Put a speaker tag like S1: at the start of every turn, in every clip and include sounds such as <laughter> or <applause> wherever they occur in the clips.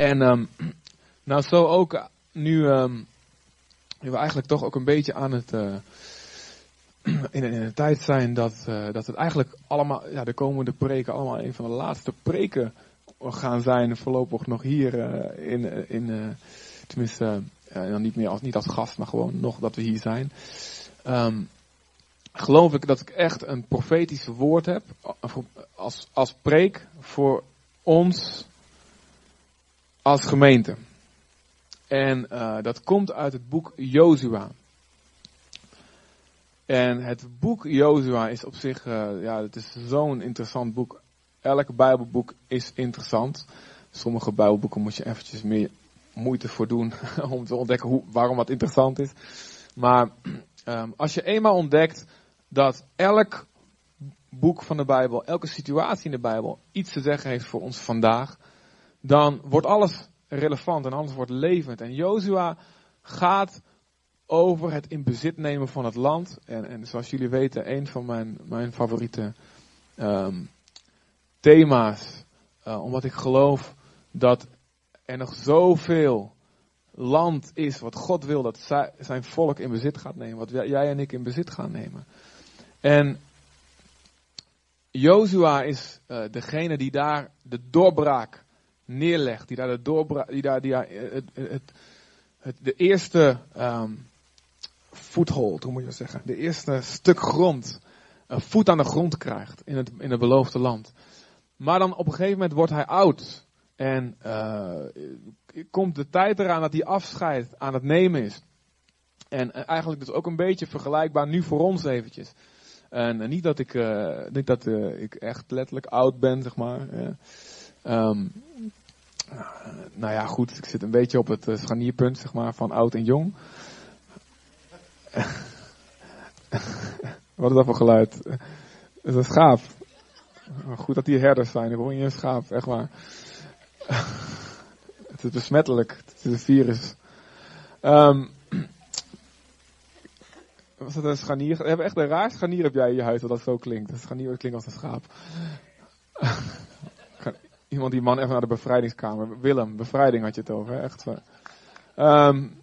S1: En ehm, nou zo ook eh, nu, nu we eigenlijk toch ook een beetje aan het eh, <clears throat> in, in een tijd zijn dat, eh, dat het eigenlijk allemaal, ja, de komende preken allemaal een van de laatste preken gaan zijn voorlopig nog hier in, in tenminste, dan niet meer als, niet als gast, maar gewoon nog dat we hier zijn. Ehm, geloof ik dat ik echt een profetisch woord heb als, als preek voor ons als gemeente. En eh, dat komt uit het boek Jozua. En het boek Jozua is op zich, eh, ja, het is zo'n interessant boek. Elk Bijbelboek is interessant. Sommige Bijbelboeken moet je eventjes meer moeite voor doen <laughs> om te ontdekken hoe, waarom wat interessant is. Maar <clears throat> ehm, als je eenmaal ontdekt dat elk boek van de Bijbel, elke situatie in de Bijbel iets te zeggen heeft voor ons vandaag, dan wordt alles relevant en alles wordt levend. En Jozua gaat over het in bezit nemen van het land. En, en zoals jullie weten, een van mijn, mijn favoriete ehm, thema's. Uh, omdat ik geloof dat er nog zoveel land is wat God wil dat zij, zijn volk in bezit gaat nemen. Wat jij en ik in bezit gaan nemen. En Jozua is uh, degene die daar de doorbraak neerlegt. Die daar de doorbraak, die daar, die daar het, het, het, de eerste um, foothold, hoe moet je dat zeggen? De eerste stuk grond, een voet aan de grond krijgt in het, in het beloofde land. Maar dan op een gegeven moment wordt hij oud. En uh, komt de tijd eraan dat hij afscheid aan het nemen is. En uh, eigenlijk dus ook een beetje vergelijkbaar nu voor ons eventjes. En niet dat ik, niet dat ik echt letterlijk oud ben, zeg maar. Nou ja, goed, ik zit een beetje op het scharnierpunt, zeg maar, van oud en jong. <laughs> Wat is dat voor geluid? Het is een schaap. Goed dat hier herders zijn. Ik hoor je een schaap, echt waar. <laughs> het is besmettelijk. Het is een virus. Um, was dat een scharnier? We hebben echt een raar scharnier heb jij in je huis dat dat zo klinkt. Een scharnier klinkt als een schaap. <laughs> Iemand die man even naar de bevrijdingskamer. Willem, bevrijding had je het over. Echt. Um,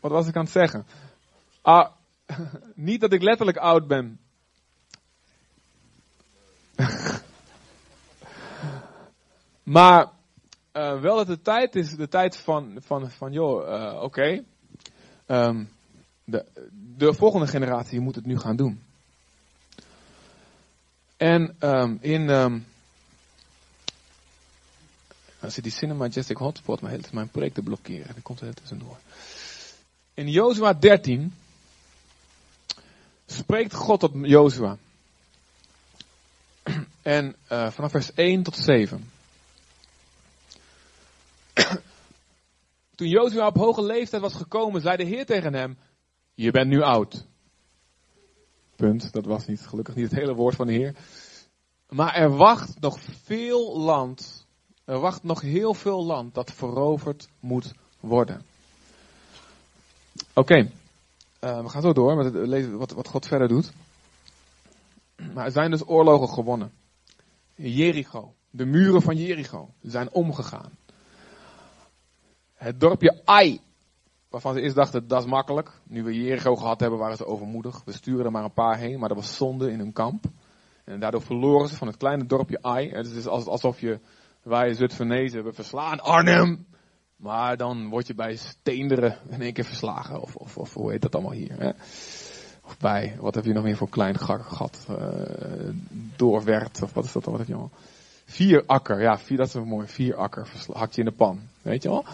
S1: wat was ik aan het zeggen? Ah, <laughs> niet dat ik letterlijk oud ben. <laughs> maar uh, wel dat de tijd is, de tijd van, van, van joh, uh, oké. Um, de, de volgende generatie moet het nu gaan doen. En um, in. Dan zit die Majestic Hotspot maar hele mijn project te blokkeren. Dan komt er tussendoor. In Jozua 13 spreekt God tot Jozua. En uh, vanaf vers 1 tot 7. Toen Jozua op hoge leeftijd was gekomen, zei de Heer tegen hem: Je bent nu oud. Punt. Dat was niet, gelukkig niet het hele woord van de Heer. Maar er wacht nog veel land. Er wacht nog heel veel land dat veroverd moet worden. Oké. Uh, we gaan zo door met wat, wat God verder doet. Maar er zijn dus oorlogen gewonnen. Jericho, de muren van Jericho, zijn omgegaan. Het dorpje Ai, waarvan ze eerst dachten dat is makkelijk. Nu we Jericho gehad hebben, waren ze overmoedig. We sturen er maar een paar heen, maar dat was zonde in hun kamp. En daardoor verloren ze van het kleine dorpje Ai. Het is alsof je, wij Zutphenezen, we verslaan Arnhem. Maar dan word je bij Steenderen in één keer verslagen. Of, of, of hoe heet dat allemaal hier. Hè? Of bij, wat heb je nog meer voor klein gat? Uh, of wat is dat dan? Wat heb je allemaal? Vier akker, ja, vier, dat is een mooi. Vier akker, hakt je in de pan. Weet je wel?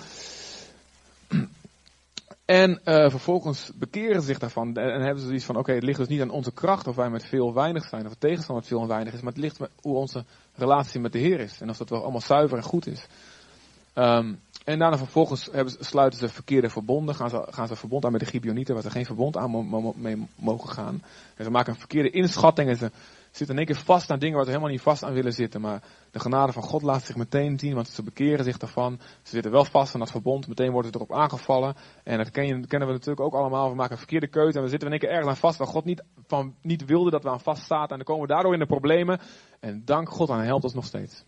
S1: En uh, vervolgens bekeren ze zich daarvan en hebben ze zoiets van, oké, het ligt dus niet aan onze kracht of wij met veel weinig zijn, of het tegenstander met veel en weinig is, maar het ligt met hoe onze relatie met de Heer is. En of dat wel allemaal zuiver en goed is. Um, en daarna vervolgens hebben, sluiten ze verkeerde verbonden, gaan ze, gaan ze verbond aan met de Gibeonieten, waar ze geen verbond aan mee mogen gaan. En ze maken een verkeerde inschatting en ze zitten in één keer vast aan dingen waar ze helemaal niet vast aan willen zitten. Maar de genade van God laat zich meteen zien, want ze bekeren zich daarvan. Ze zitten wel vast aan dat verbond, meteen worden ze erop aangevallen. En dat kennen we natuurlijk ook allemaal. We maken een verkeerde keuze en we zitten in één keer ergens aan vast waar God niet, van, niet wilde dat we aan vast zaten. En dan komen we daardoor in de problemen. En dank God hij helpt ons nog steeds.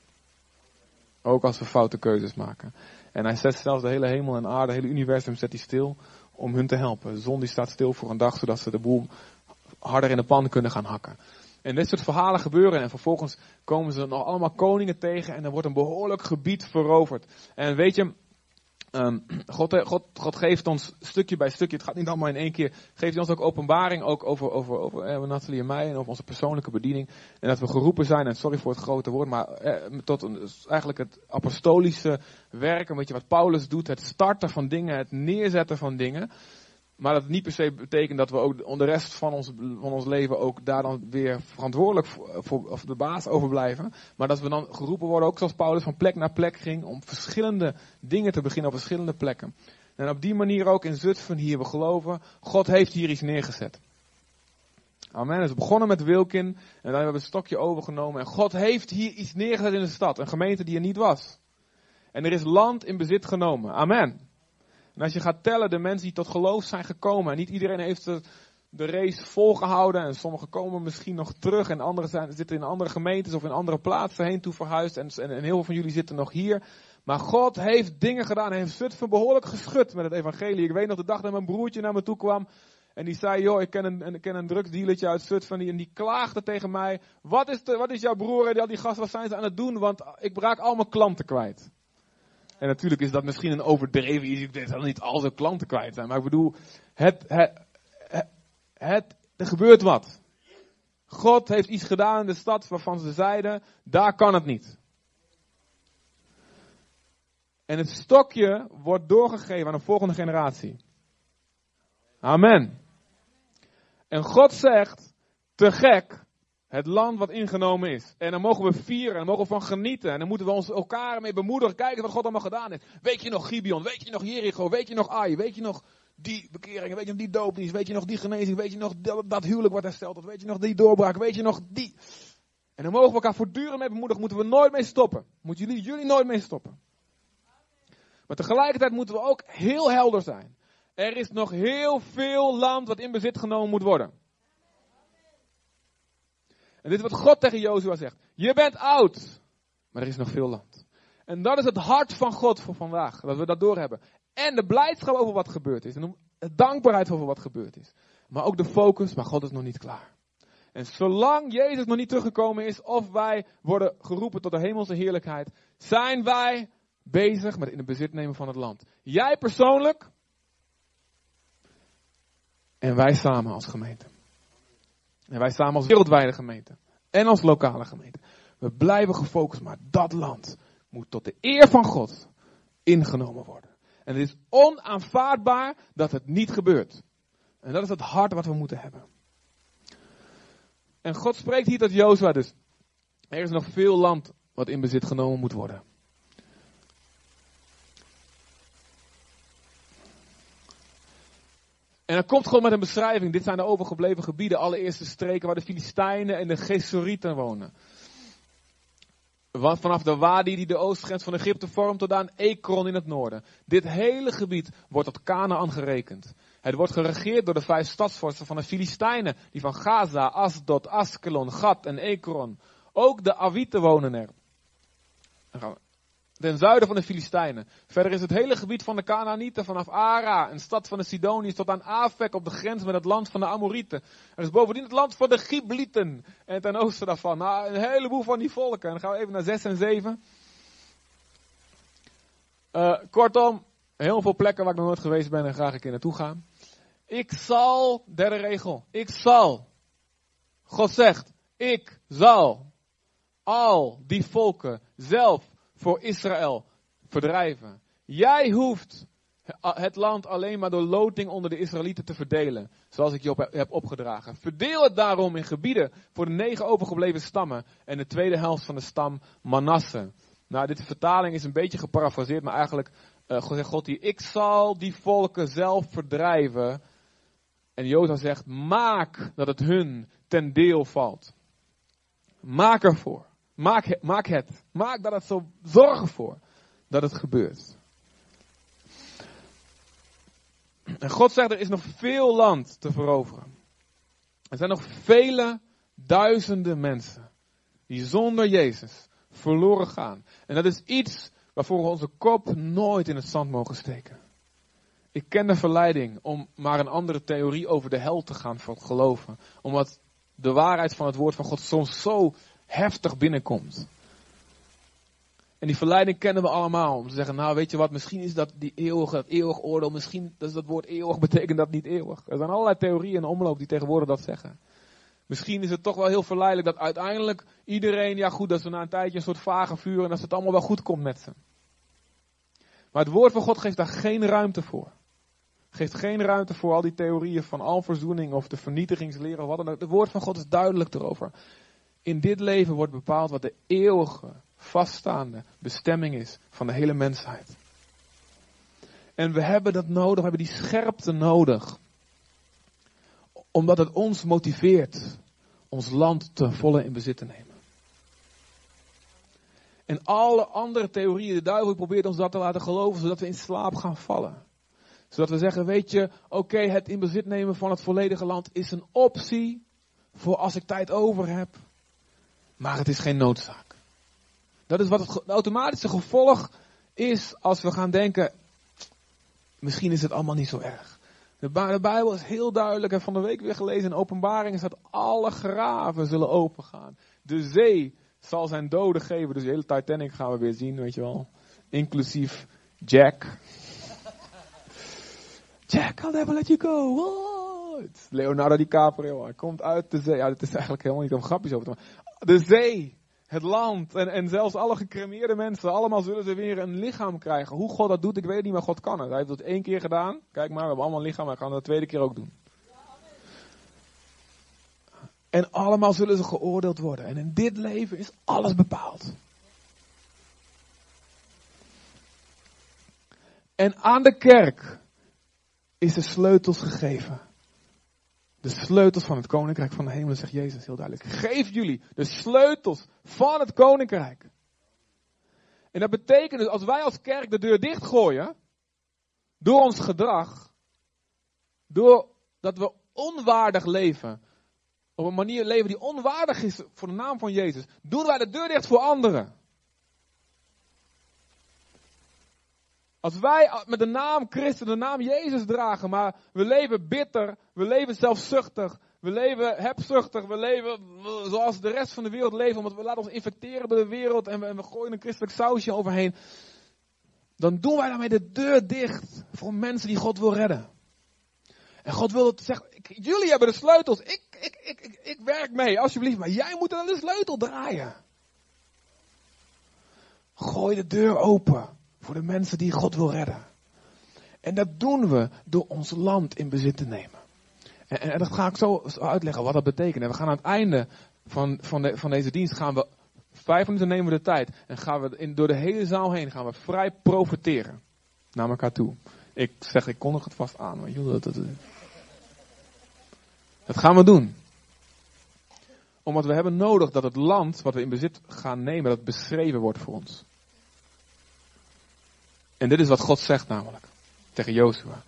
S1: Ook als we foute keuzes maken. En hij zet zelfs de hele hemel en aarde, het hele universum zet hij stil om hun te helpen. De zon die staat stil voor een dag, zodat ze de boel harder in de pan kunnen gaan hakken. En dit soort verhalen gebeuren en vervolgens komen ze nog allemaal koningen tegen en er wordt een behoorlijk gebied veroverd. En weet je, Um, God, God, God, geeft ons stukje bij stukje, het gaat niet allemaal in één keer, geeft ons ook openbaring ook over, over, over eh, Nathalie en mij en over onze persoonlijke bediening. En dat we geroepen zijn, en sorry voor het grote woord, maar eh, tot een, eigenlijk het apostolische werk, een beetje wat Paulus doet, het starten van dingen, het neerzetten van dingen. Maar dat niet per se betekent dat we ook de rest van ons, van ons leven ook daar dan weer verantwoordelijk voor, of de baas over blijven. Maar dat we dan geroepen worden, ook zoals Paulus van plek naar plek ging, om verschillende dingen te beginnen op verschillende plekken. En op die manier ook in Zutphen hier, we geloven, God heeft hier iets neergezet. Amen. Het is begonnen met Wilkin en dan hebben we het stokje overgenomen. En God heeft hier iets neergezet in de stad, een gemeente die er niet was. En er is land in bezit genomen. Amen. En als je gaat tellen de mensen die tot geloof zijn gekomen, en niet iedereen heeft de, de race volgehouden, en sommigen komen misschien nog terug, en anderen zijn, zitten in andere gemeentes of in andere plaatsen heen toe verhuisd, en, en, heel veel van jullie zitten nog hier. Maar God heeft dingen gedaan, hij heeft Zutphen behoorlijk geschud met het evangelie. Ik weet nog de dag dat mijn broertje naar me toe kwam, en die zei, joh, ik ken een, ik ken een uit Zutphen, die, en die klaagde tegen mij, wat is, de, wat is jouw broer en al die gasten, wat zijn ze aan het doen, want ik raak allemaal klanten kwijt. En natuurlijk is dat misschien een overdreven iets. Ik denk dat niet al zijn klanten kwijt zijn. Maar ik bedoel, het, het, het, er gebeurt wat. God heeft iets gedaan in de stad waarvan ze zeiden, daar kan het niet. En het stokje wordt doorgegeven aan de volgende generatie. Amen. En God zegt, te gek, het land wat ingenomen is. En dan mogen we vieren, en mogen we van genieten. En dan moeten we ons elkaar mee bemoedigen. Kijken wat God allemaal gedaan heeft. Weet je nog Gibeon? Weet je nog Jericho? Weet je nog Ai? Weet je nog die bekeringen? Weet je nog die doopdienst? Weet je nog die genezing? Weet je nog dat, huwelijk wat hersteld Weet je nog die doorbraak? Weet je nog die... En dan mogen we elkaar voortdurend mee bemoedigen. Moeten we nooit mee stoppen. Moeten jullie, jullie nooit mee stoppen. Maar tegelijkertijd moeten we ook heel helder zijn. Er is nog heel veel land wat in bezit genomen moet worden. En dit is wat God tegen Jozua zegt. Je bent oud, maar er is nog veel land. En dat is het hart van God voor vandaag, dat we dat doorhebben. En de blijdschap over wat gebeurd is. En de dankbaarheid over wat gebeurd is. Maar ook de focus, maar God is nog niet klaar. En zolang Jezus nog niet teruggekomen is, of wij worden geroepen tot de hemelse heerlijkheid, zijn wij bezig met in het bezit nemen van het land. Jij persoonlijk en wij samen als gemeente. En wij staan als wereldwijde gemeente. En als lokale gemeente. We blijven gefocust, maar dat land moet tot de eer van God ingenomen worden. En het is onaanvaardbaar dat het niet gebeurt. En dat is het hart wat we moeten hebben. En God spreekt hier tot Jozua dus. Er is nog veel land wat in bezit genomen moet worden. En dan komt gewoon met een beschrijving. Dit zijn de overgebleven gebieden. Allereerste streken waar de Filistijnen en de Gesorieten wonen. Vanaf de Wadi die de oostgrens van Egypte vormt tot aan Ekron in het noorden. Dit hele gebied wordt tot Canaan gerekend. Het wordt geregeerd door de vijf stadsvorsten van de Filistijnen. Die van Gaza, Asdod, Askelon, Gat en Ekron. Ook de Awieten wonen er. Ten zuiden van de Filistijnen. Verder is het hele gebied van de Canaanieten vanaf Ara, een stad van de Sidoniërs, tot aan Afek op de grens met het land van de Amorieten. Er is bovendien het land van de Giblieten en ten oosten daarvan. Nou, een heleboel van die volken. En dan gaan we even naar 6 en 7. Uh, kortom, heel veel plekken waar ik nog nooit geweest ben en graag een keer naartoe gaan. Ik zal, derde regel, ik zal. God zegt, ik zal al die volken zelf voor Israël verdrijven. Jij hoeft het land alleen maar door loting onder de Israëlieten te verdelen, zoals ik je heb opgedragen. Verdeel het daarom in gebieden voor de negen overgebleven stammen en de tweede helft van de stam Manasse. Nou, dit vertaling is een beetje geparafraseerd, maar eigenlijk uh, zegt God hier, ik zal die volken zelf verdrijven. En Jozef zegt, maak dat het hun ten deel valt. Maak ervoor. Maak, maak het. Maak dat het zo. Zorg ervoor dat het gebeurt. En God zegt, er is nog veel land te veroveren. Er zijn nog vele duizenden mensen die zonder Jezus verloren gaan. En dat is iets waarvoor we onze kop nooit in het zand mogen steken. Ik ken de verleiding om maar een andere theorie over de hel te gaan geloven. Omdat de waarheid van het woord van God soms zo heftig binnenkomt. En die verleiding kennen we allemaal. Om te zeggen, nou weet je wat, misschien is dat die eeuwige, dat eeuwig oordeel. Misschien dat dat woord eeuwig <laughs> betekent dat niet eeuwig. Er zijn allerlei theorieën in omloop die tegenwoordig dat zeggen. Misschien is het toch wel heel verleidelijk dat uiteindelijk iedereen, ja goed, dat ze na een tijdje een soort vage vuur en dat het allemaal wel goed komt met ze. Maar het woord van God geeft daar geen ruimte voor. Geeft geen ruimte voor al die theorieën van alverzoening of de vernietigingsleren of wat dan ook. Het woord van God is duidelijk erover. In dit leven wordt bepaald wat de eeuwige, vaststaande bestemming is van de hele mensheid. En we hebben dat nodig, we hebben die scherpte nodig. Omdat het ons motiveert ons land te volle in bezit te nemen. En alle andere theorieën, de duivel probeert ons dat te laten geloven, zodat we in slaap gaan vallen. Zodat we zeggen, weet je, oké, het in bezit nemen van het volledige land is een optie voor als ik tijd over heb. Maar het is geen noodzaak. Dat is wat het automatische gevolg is als we gaan denken, misschien is het allemaal niet zo erg. De, Bijbel is heel duidelijk, en van de week weer gelezen in openbaring, is dat alle graven zullen opengaan. De zee zal zijn doden geven. Dus de hele Titanic gaan we weer zien, weet je wel. Inclusief Jack. <laughs> Jack, I'll never let you go. What? Leonardo DiCaprio, hij komt uit de zee. Ja, het is eigenlijk helemaal niet om grapjes over te maken. De zee, het land en, en zelfs alle gecremeerde mensen, allemaal zullen ze weer een lichaam krijgen. Hoe God dat doet, ik weet niet, maar God kan het. Hij heeft het één keer gedaan. Kijk maar, we hebben allemaal een lichaam, hij gaan het de tweede keer ook doen. En allemaal zullen ze geoordeeld worden. En in dit leven is alles bepaald. En aan de kerk is de sleutels gegeven. De sleutels van het koninkrijk van de hemel, zegt Jezus heel duidelijk. Geef jullie de sleutels van het koninkrijk. En dat betekent dus, als wij als kerk de deur dichtgooien, door ons gedrag, door dat we onwaardig leven, op een manier leven die onwaardig is voor de naam van Jezus, doen wij de deur dicht voor anderen. Als wij met de naam Christus, de naam Jezus dragen, maar we leven bitter, we leven zelfzuchtig, we leven hebzuchtig, we leven zoals de rest van de wereld leven, omdat we laten ons infecteren door de wereld en we, en we gooien een christelijk sausje overheen. Dan doen wij daarmee de deur dicht voor mensen die God wil redden. En God wil dat zeggen, jullie hebben de sleutels, ik, ik, ik, ik, ik werk mee, alsjeblieft, maar jij moet dan de sleutel draaien. Gooi de deur open voor de mensen die God wil redden. En dat doen we door ons land in bezit te nemen. En, en dat ga ik zo uitleggen wat dat betekent. En we gaan aan het einde van, van, de, van deze dienst gaan we vijf minuten nemen we de tijd en gaan we in, door de hele zaal heen gaan we vrij profiteren naar elkaar toe. Ik zeg, ik kondig het vast aan. Maar joh, dat, dat, dat gaan we doen. Omdat we hebben nodig dat het land wat we in bezit gaan nemen, dat beschreven wordt voor ons. En dit is wat God zegt namelijk tegen Jozua.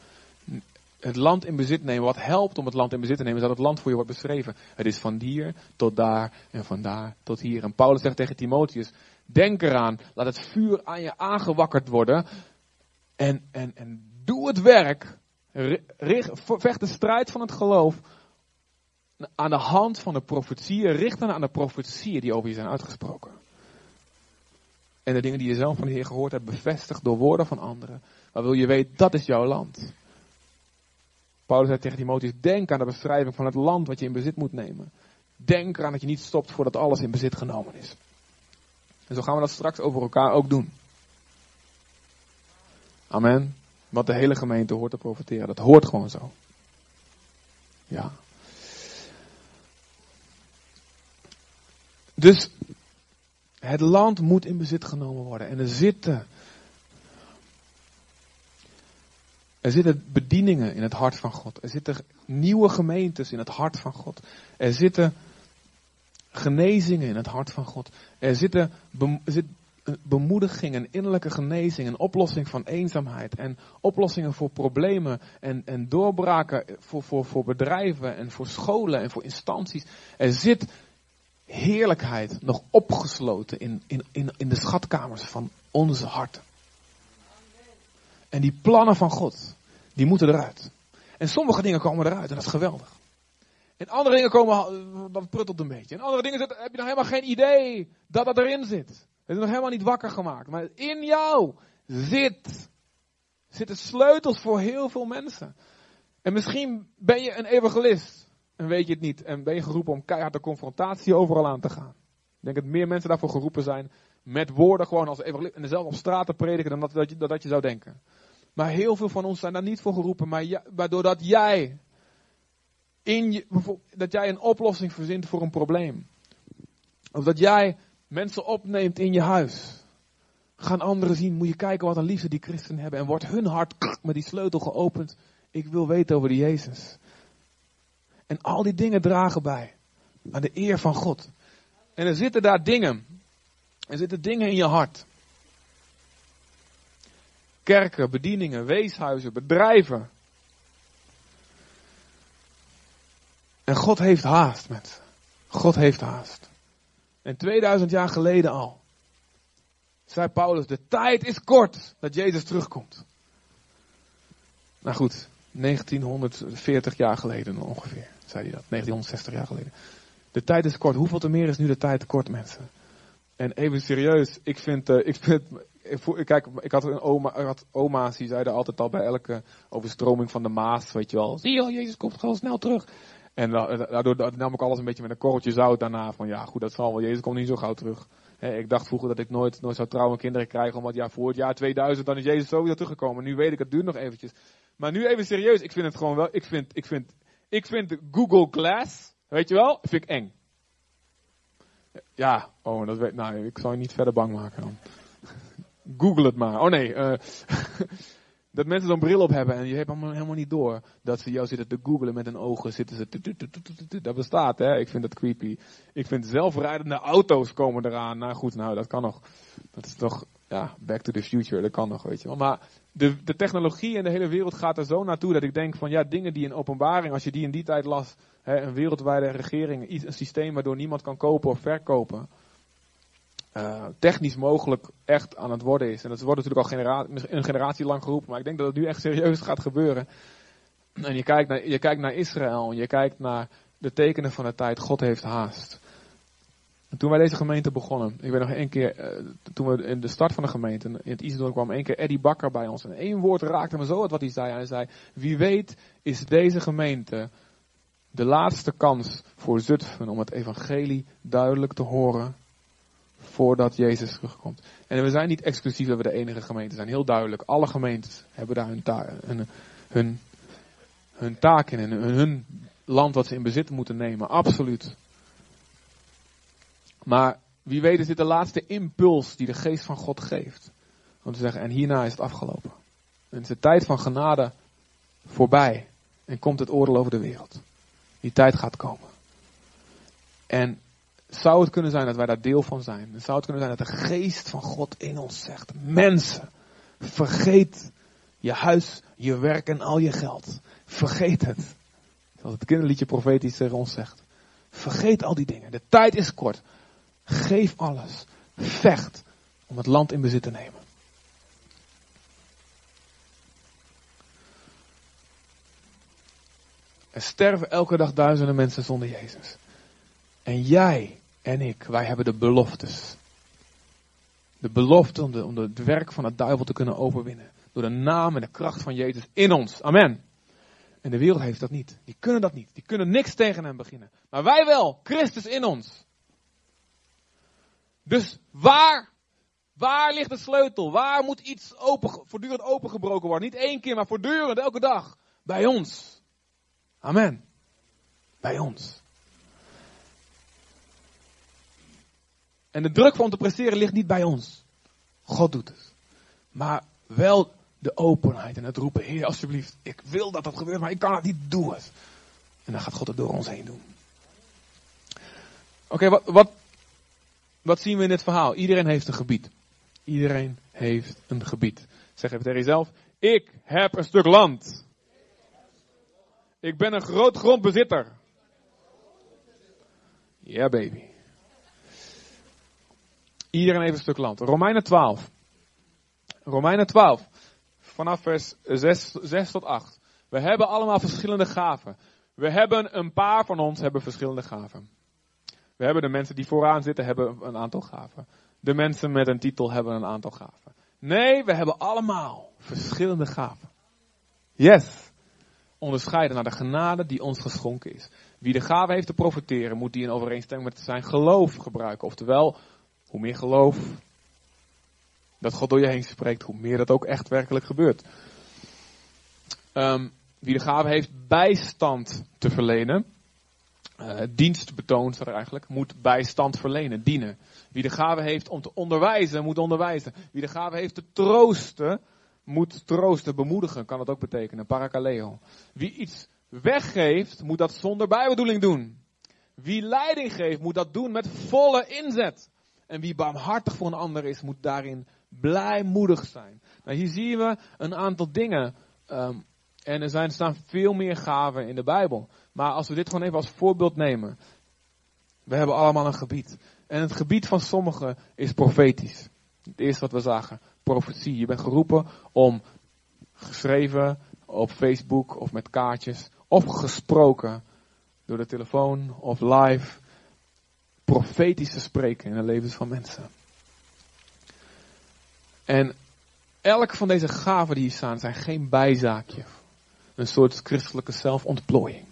S1: Het land in bezit nemen, wat helpt om het land in bezit te nemen, is dat het land voor je wordt beschreven. Het is van hier tot daar en van daar tot hier. En Paulus zegt tegen Timotheus, denk eraan, laat het vuur aan je aangewakkerd worden. En, en, en doe het werk, vecht de strijd van het geloof aan de hand van de profetieën, richten aan de profetieën die over je zijn uitgesproken. En de dingen die je zelf van de Heer gehoord hebt, bevestigd door woorden van anderen. Maar wil je weten, dat is jouw land. Paulus zei tegen Timotheus, denk aan de beschrijving van het land wat je in bezit moet nemen. Denk eraan dat je niet stopt voordat alles in bezit genomen is. En zo gaan we dat straks over elkaar ook doen. Amen. Want de hele gemeente hoort te profiteren. Dat hoort gewoon zo. Ja. Dus het land moet in bezit genomen worden. En er zitten. Er zitten bedieningen in het hart van God. Er zitten nieuwe gemeentes in het hart van God. Er zitten genezingen in het hart van God. Er zitten er zit bemoediging en innerlijke genezing en oplossing van eenzaamheid. En oplossingen voor problemen en, en doorbraken voor, voor, voor bedrijven en voor scholen en voor instanties. Er zit heerlijkheid nog opgesloten in, in, in, in de schatkamers van onze harten. En die plannen van God, die moeten eruit. En sommige dingen komen eruit en dat is geweldig. En andere dingen komen, dat pruttelt een beetje. En andere dingen heb je nog helemaal geen idee dat dat erin zit. Het is nog helemaal niet wakker gemaakt. Maar in jou zit, zitten sleutels voor heel veel mensen. En misschien ben je een evangelist en weet je het niet. En ben je geroepen om keihard de confrontatie overal aan te gaan. Ik denk dat meer mensen daarvoor geroepen zijn met woorden gewoon als evangelist en zelf op straat te prediken dan dat, dat, je, dat je zou denken. Maar heel veel van ons zijn daar niet voor geroepen. Maar, ja, maar doordat jij, in je, dat jij een oplossing verzint voor een probleem. Of dat jij mensen opneemt in je huis. Gaan anderen zien, moet je kijken wat een liefde die christenen hebben. En wordt hun hart met die sleutel geopend. Ik wil weten over die Jezus. En al die dingen dragen bij aan de eer van God. En er zitten daar dingen. Er zitten dingen in je hart. Kerken, bedieningen, weeshuizen, bedrijven. En God heeft haast, met. God heeft haast. En 2000 jaar geleden al zei Paulus: De tijd is kort dat Jezus terugkomt. Nou goed, 1940 jaar geleden ongeveer, zei hij dat. 1960 jaar geleden. De tijd is kort. Hoeveel te meer is nu de tijd kort, mensen? En even serieus, ik vind, uh, ik vind, kijk, ik had een oma, ik had oma's die zeiden altijd al bij elke overstroming van de Maas, weet je wel, zie je, Jezus komt gewoon snel terug. En daardoor nam ik alles een beetje met een korreltje zout daarna van, ja goed, dat zal wel, Jezus komt niet zo gauw terug. ik dacht vroeger dat ik nooit, nooit zou trouwen en kinderen krijgen, omdat ja, voor het jaar 2000 dan is Jezus sowieso teruggekomen. Nu weet ik, het duurt nog eventjes. Maar nu even serieus, ik vind het gewoon wel, ik vind, ik vind, ik vind Google Glass, weet je wel, vind ik eng. Ja, oh, dat weet, nou, ik zal je niet verder bang maken dan. Google het maar. Oh nee, uh, <laughs> dat mensen zo'n bril op hebben en je hebt allemaal helemaal niet door dat ze jou zitten te googlen met hun ogen. Zitten ze, dat bestaat hè, ik vind dat creepy. Ik vind zelfrijdende auto's komen eraan. Nou goed, nou dat kan nog. Dat is toch, ja, back to the future, dat kan nog, weet je wel. Maar de, de technologie en de hele wereld gaat er zo naartoe dat ik denk van ja, dingen die in openbaring, als je die in die tijd las, hè, een wereldwijde regering, een systeem waardoor niemand kan kopen of verkopen, uh, technisch mogelijk echt aan het worden is. En dat wordt natuurlijk al genera een generatie lang geroepen, maar ik denk dat het nu echt serieus gaat gebeuren. En je kijkt naar, je kijkt naar Israël en je kijkt naar de tekenen van de tijd, God heeft haast. En toen wij deze gemeente begonnen, ik weet nog één keer, uh, toen we in de start van de gemeente, in het Isidor kwam één keer Eddie Bakker bij ons. En één woord raakte me zo wat hij zei. Hij zei, wie weet is deze gemeente de laatste kans voor Zutphen om het evangelie duidelijk te horen voordat Jezus terugkomt. En we zijn niet exclusief dat we de enige gemeente zijn. Heel duidelijk, alle gemeentes hebben daar hun, ta hun, hun, hun taak in en hun land wat ze in bezit moeten nemen. Absoluut. Maar wie weet is dit de laatste impuls die de geest van God geeft. Om te zeggen, en hierna is het afgelopen. En is de tijd van genade voorbij. En komt het oordeel over de wereld. Die tijd gaat komen. En zou het kunnen zijn dat wij daar deel van zijn? Zou het kunnen zijn dat de geest van God in ons zegt: Mensen, vergeet je huis, je werk en al je geld. Vergeet het. Zoals het kinderliedje profetisch tegen ons zegt. Vergeet al die dingen. De tijd is kort. Geef alles. Vecht om het land in bezit te nemen. Er sterven elke dag duizenden mensen zonder Jezus. En jij en ik, wij hebben de beloftes. De belofte om, de, om het werk van het duivel te kunnen overwinnen. Door de naam en de kracht van Jezus in ons. Amen. En de wereld heeft dat niet. Die kunnen dat niet. Die kunnen niks tegen hem beginnen. Maar wij wel. Christus in ons. Dus waar, waar ligt de sleutel? Waar moet iets open, voortdurend opengebroken worden? Niet één keer, maar voortdurend, elke dag. Bij ons. Amen. Bij ons. En de druk van te presteren ligt niet bij ons. God doet het. Maar wel de openheid en het roepen, Heer, alsjeblieft, ik wil dat dat gebeurt, maar ik kan het niet doen. En dan gaat God het door ons heen doen. Oké, wat, wat, wat zien we in dit verhaal? Iedereen heeft een gebied. Iedereen heeft een gebied. Zeg even tegen jezelf, ik heb een stuk land. Ik ben een groot grondbezitter. Ja, yeah, baby. Iedereen heeft een stuk land. Romeinen 12. Romeinen 12. Vanaf vers 6, 6 tot 8. We hebben allemaal verschillende gaven. We hebben een paar van ons hebben verschillende gaven. We hebben de mensen die vooraan zitten hebben een aantal gaven. De mensen met een titel hebben een aantal gaven. Nee, we hebben allemaal verschillende gaven. Yes. Onderscheiden naar de genade die ons geschonken is. Wie de gave heeft te profiteren, moet die in overeenstemming met zijn geloof gebruiken. Oftewel, hoe meer geloof dat God door je heen spreekt, hoe meer dat ook echt werkelijk gebeurt. Um, wie de gave heeft bijstand te verlenen, uh, dienst betoont er eigenlijk, moet bijstand verlenen, dienen. Wie de gave heeft om te onderwijzen, moet onderwijzen. Wie de gave heeft te troosten, moet troosten, bemoedigen, kan dat ook betekenen, parakaleo. Wie iets weggeeft, moet dat zonder bijbedoeling doen. Wie leiding geeft, moet dat doen met volle inzet. En wie barmhartig voor een ander is, moet daarin blijmoedig zijn. Nou, hier zien we een aantal dingen. Um, en er zijn, staan veel meer gaven in de Bijbel. Maar als we dit gewoon even als voorbeeld nemen. We hebben allemaal een gebied. En het gebied van sommigen is profetisch. Het eerste wat we zagen. Profetie. Je bent geroepen om geschreven op Facebook of met kaartjes. Of gesproken door de telefoon of live. Profetisch te spreken in de levens van mensen. En elk van deze gaven die hier staan zijn geen bijzaakje. Een soort christelijke zelfontplooiing.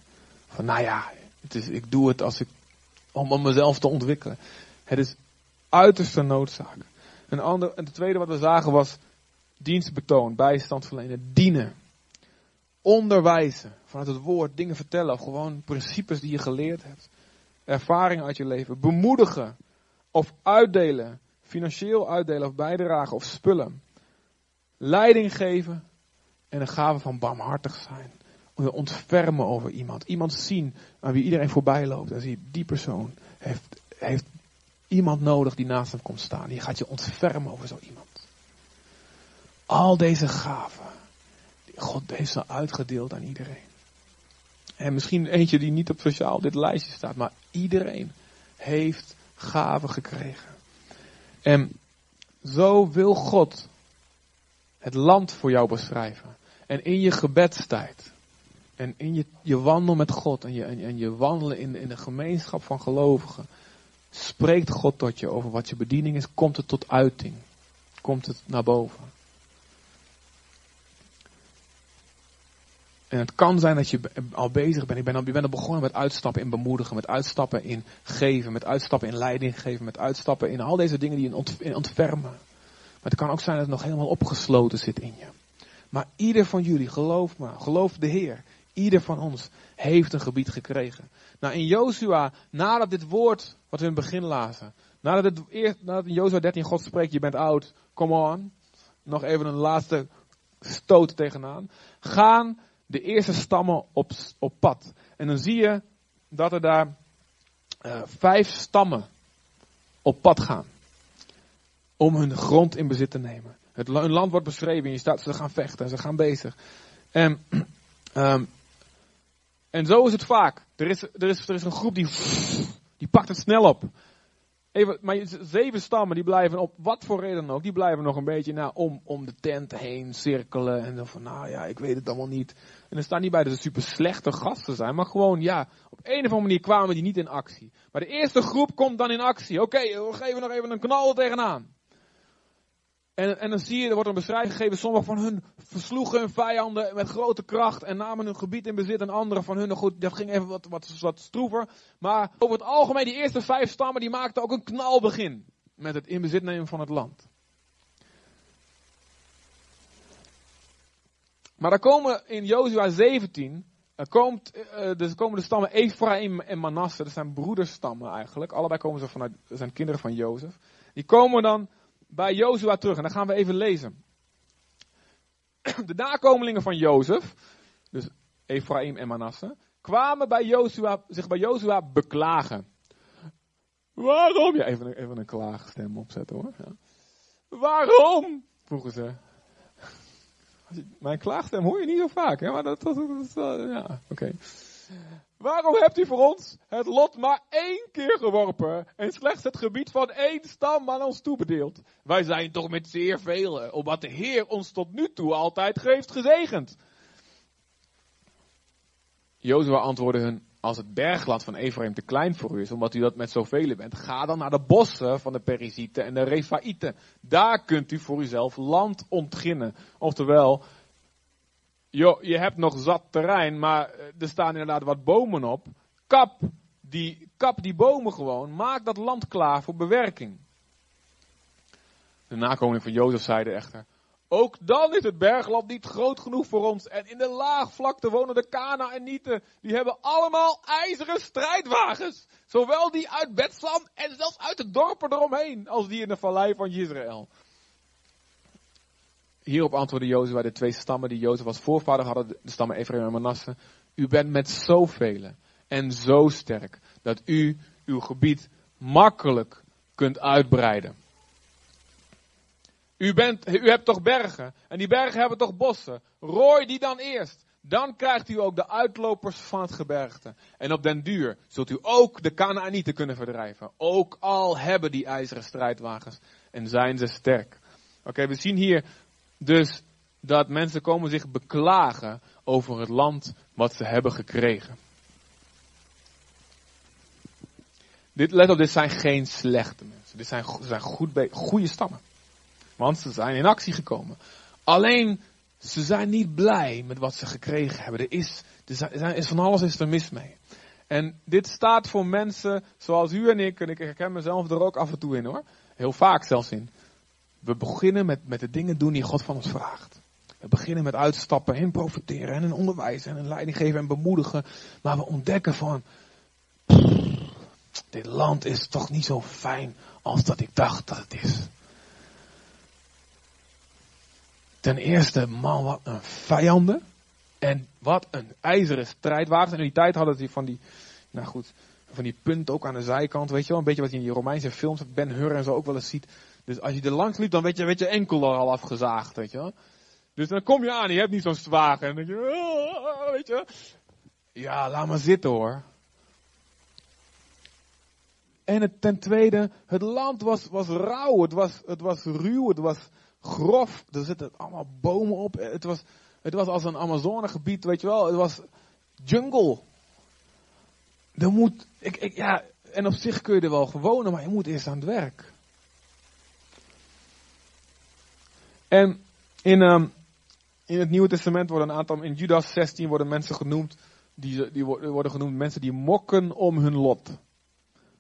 S1: Van nou ja, het is, ik doe het als ik, om, mezelf te ontwikkelen. Het is uiterste noodzaak. Een ander, en het tweede wat we zagen was dienstbetoon, bijstand verlenen, dienen. Onderwijzen, vanuit het woord dingen vertellen, of gewoon principes die je geleerd hebt. Ervaringen uit je leven. Bemoedigen of uitdelen financieel uitdelen of bijdragen of spullen. Leiding geven en een gave van barmhartig zijn. Ontfermen over iemand. Iemand zien aan wie iedereen voorbij loopt. En zie die persoon heeft, heeft iemand nodig die naast hem komt staan. Die gaat je ontfermen over zo iemand. Al deze gaven. God heeft ze uitgedeeld aan iedereen. En misschien eentje die niet op sociaal dit lijstje staat. Maar iedereen heeft gaven gekregen. En zo wil God het land voor jou beschrijven. En in je gebedstijd. En in je, je wandel met God. En je, en, je wandelen in, in de gemeenschap van gelovigen. Spreekt God tot je over wat je bediening is. Komt het tot uiting. Komt het naar boven. En het kan zijn dat je al bezig bent. Je bent al, je bent al begonnen met uitstappen in bemoedigen, met uitstappen in geven, met uitstappen in leiding geven, met uitstappen in al deze dingen die je ontfermen. Maar het kan ook zijn dat het nog helemaal opgesloten zit in je. Maar ieder van jullie, geloof me, geloof de Heer, ieder van ons heeft een gebied gekregen. Nou, in Jozua, nadat dit woord wat we in het begin lazen, nadat, het, eerst, nadat in Jozua 13 God spreekt, je bent oud, come on, nog even een laatste stoot tegenaan, gaan de eerste stammen op, op pad. En dan zie je dat er daar uh, vijf stammen op pad gaan. Om hun grond in bezit te nemen. Het, hun land wordt beschreven en je staat, ze gaan vechten, ze gaan bezig. En, um, <clears throat> en zo is het vaak. Er is, er, is, er is een groep die, die pakt het snel op. Even, maar zeven stammen die blijven op wat voor reden ook, die blijven nog een beetje nou, om, om de tent heen cirkelen. En dan van, nou ja, ik weet het allemaal niet. En er staat niet bij dat ze super slechte gasten zijn, maar gewoon ja, op een of andere manier kwamen die niet in actie. Maar de eerste groep komt dan in actie. Oké, we geven nog even een knal tegenaan. En, en dan zie je, er wordt een beschrijving gegeven, sommigen van hun versloegen hun vijanden met grote kracht en namen hun gebied in bezit. En andere van hun, goed, dat ging even wat, wat, wat stroever. Maar over het algemeen, die eerste vijf stammen, die maakten ook een knalbegin met het in bezit nemen van het land. Maar daar komen in Jozua 17, er, komt, er dus komen de stammen Ephraim en Manasse, dat zijn broederstammen eigenlijk. Allebei komen ze vanuit, zijn kinderen van Jozef. Die komen dan bij Jozua terug. En dan gaan we even lezen. <clears throat> De nakomelingen van Jozef, dus Ephraim en Manasse, kwamen bij Jozua, zich bij Jozua beklagen. Waarom? Ja, even, even een klaagstem opzetten hoor. Ja. Waarom? Vroegen ze. <laughs> Mijn klaagstem hoor je niet zo vaak, hè? maar dat, was ja, oké. Waarom hebt u voor ons het lot maar één keer geworpen en slechts het gebied van één stam aan ons toebedeeld? Wij zijn toch met zeer velen, omdat de Heer ons tot nu toe altijd heeft gezegend. Jozua antwoordde hun, als het bergland van Ephraim te klein voor u is, omdat u dat met zoveel bent, ga dan naar de bossen van de Perizieten en de Refaïten. Daar kunt u voor uzelf land ontginnen. Oftewel, joh, je hebt nog zat terrein, maar eh, er staan inderdaad wat bomen op. Kap die, kap die bomen gewoon, maak dat land klaar voor bewerking. De nakomelingen van Jozef zeiden echter, ook dan is het bergland niet groot genoeg voor ons. En in de laagvlakte wonen de Kana en Nieten. Die hebben allemaal ijzeren strijdwagens. Zowel die uit Betslam en zelfs uit de dorpen eromheen. Als die in de vallei van Israël. Hierop antwoordde bij de twee stammen die Jozef als voorvader hadden. De stammen Ephraim en Manasse. U bent met zoveel en zo sterk. Dat u uw gebied makkelijk kunt uitbreiden. U, bent, u hebt toch bergen? En die bergen hebben toch bossen? Rooi die dan eerst. Dan krijgt u ook de uitlopers van het gebergte. En op den duur zult u ook de Canaanieten kunnen verdrijven. Ook al hebben die ijzeren strijdwagens en zijn ze sterk. Oké, we zien hier dus dat mensen komen zich beklagen over het land wat ze hebben gekregen. Dit, let op, dit zijn geen slechte mensen. Dit zijn, zijn goed, goede stammen. Want ze zijn in actie gekomen. Alleen, ze zijn niet blij met wat ze gekregen hebben. Er is, er is van alles is er mis mee. En dit staat voor mensen zoals u en ik, en ik herken mezelf er ook af en toe in hoor. Heel vaak zelfs in. We beginnen met, met de dingen doen die God van ons vraagt. We beginnen met uitstappen en profiteren en in onderwijs en in leiding geven en bemoedigen. Maar we ontdekken van, dit land is toch niet zo fijn als dat ik dacht dat het is. Ten eerste, man, wat een vijanden. En wat een ijzeren strijdwagens. En in die tijd hadden ze van die, nou goed, van die punten ook aan de zijkant. Weet je wel, een beetje wat je in die Romeinse films, Ben Hur en zo ook wel eens ziet. Dus als je er langs liep, dan weet je, weet je enkel al afgezaagd, weet je wel. Dus dan kom je aan, je hebt niet zo'n zwaar. En dan je, ah, weet je. Ja, laat maar zitten hoor. En het, ten tweede, het land was, was rauw, het was, het was ruw, het was, grof. Er zitten allemaal bomen op. Het was, het was als een Amazonegebied, weet je wel. Het was jungle. Er moet, ik, ik, ja, en op zich kun je er wel gewonen, maar je moet eerst aan het werk. En in, um, in het Nieuwe Testament worden een aantal, in Judas 16 worden mensen genoemd, die, die worden genoemd mensen die mokken om hun lot.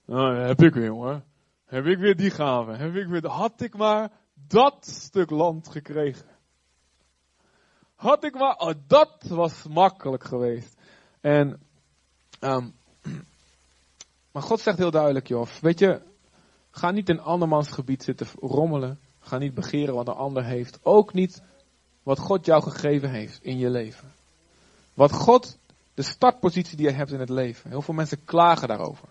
S1: Nou, heb ik weer, jongen. Heb ik weer die gave. Heb ik weer, had ik maar dat stuk land gekregen. Had ik maar, oh, dat was makkelijk geweest. En, um, <clears throat> maar God zegt heel duidelijk, joh, weet je, ga niet in andermans gebied zitten rommelen. Ga niet begeren wat een ander heeft. Ook niet wat God jou gegeven heeft in je leven. Wat God, de startpositie die je hebt in het leven. Heel veel mensen klagen daarover.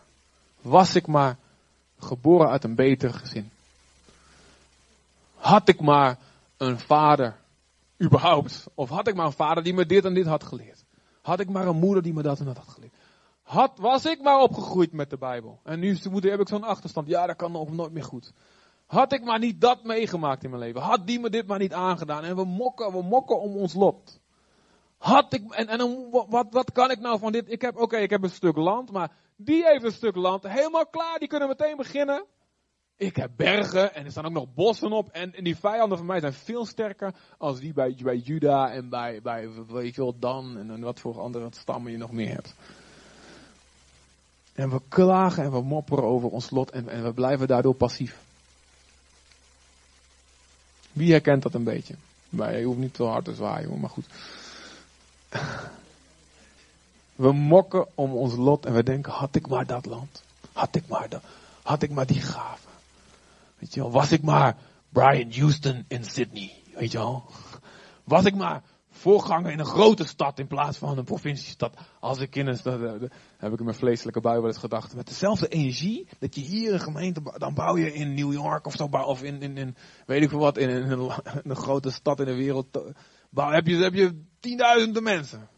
S1: Was ik maar geboren uit een beter gezin. Had ik maar een vader, überhaupt. Of had ik maar een vader die me dit en dit had geleerd. Had ik maar een moeder die me dat en dat had geleerd. Had, was ik maar opgegroeid met de Bijbel. En nu heb ik zo'n achterstand. Ja, dat kan nog nooit meer goed. Had ik maar niet dat meegemaakt in mijn leven. Had die me dit maar niet aangedaan. En we mokken, we mokken om ons lot. Had ik, en, en wat, wat kan ik nou van dit? Ik heb, oké, ik heb een stuk land, maar die heeft een stuk land. Helemaal klaar, die kunnen meteen beginnen. Ik heb bergen en er staan ook nog bossen op. En, en die vijanden van mij zijn veel sterker als die bij, bij Juda en bij, bij weet je wel, Dan en, en wat voor andere stammen je nog meer hebt. En we klagen en we mopperen over ons lot en, en we blijven daardoor passief. Wie herkent dat een beetje? Maar je hoeft niet te hard te zwaaien, maar goed. <laughs> We mokken om ons lot en we denken, had ik maar dat land. Had ik maar, dat, had ik maar die gave. Weet je wel, was ik maar Brian Houston in Sydney. Weet je wel. <laughs> Was ik maar voorganger in een grote stad in plaats van een provinciestad. Als ik in een stad, heb ik in mijn vleeselijke bui wel eens gedacht. Met dezelfde energie, dat je hier een gemeente, dan bouw je in New York of of in, in, in weet ik veel wat, in, een, een, grote stad in de wereld. Bouw, heb je, heb je tienduizenden mensen.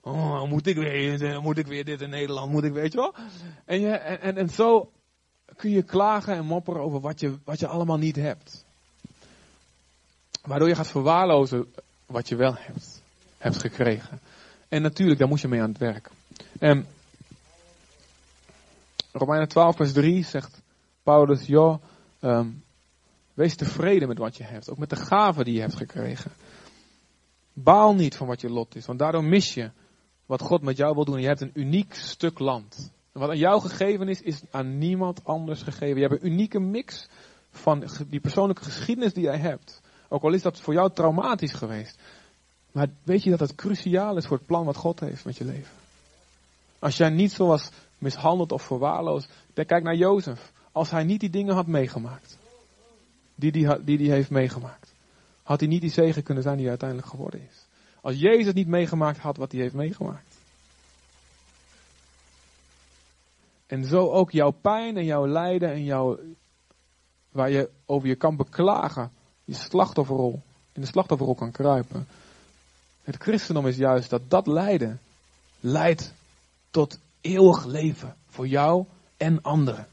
S1: Oh, moet ik weer, moet ik weer dit in Nederland, moet ik, weet je wel? En, je, en, en, en zo kun je klagen en mopperen over wat je, wat je allemaal niet hebt. Waardoor je gaat verwaarlozen wat je wel hebt, hebt gekregen. En natuurlijk, daar moet je mee aan het werk. En Romeinen 12 vers 3 zegt Paulus, joh, um, wees tevreden met wat je hebt. Ook met de gaven die je hebt gekregen. Baal niet van wat je lot is, want daardoor mis je wat God met jou wil doen. Je hebt een uniek stuk land. En wat aan jou gegeven is, is aan niemand anders gegeven. Je hebt een unieke mix van die persoonlijke geschiedenis die jij hebt. Ook al is dat voor jou traumatisch geweest. Maar weet je dat het cruciaal is voor het plan wat God heeft met je leven? Als jij niet zo was mishandeld of verwaarloosd. Kijk naar Jozef. Als hij niet die dingen had meegemaakt. Die die, die, die heeft meegemaakt. Had hij niet die zegen kunnen zijn die hij uiteindelijk geworden is. Als Jezus niet meegemaakt had wat hij heeft meegemaakt. En zo ook jouw pijn en jouw lijden en jouw, waar je over je kan beklagen, je slachtofferrol, in de slachtofferrol kan kruipen. Het christendom is juist dat dat lijden leidt tot eeuwig leven voor jou en anderen.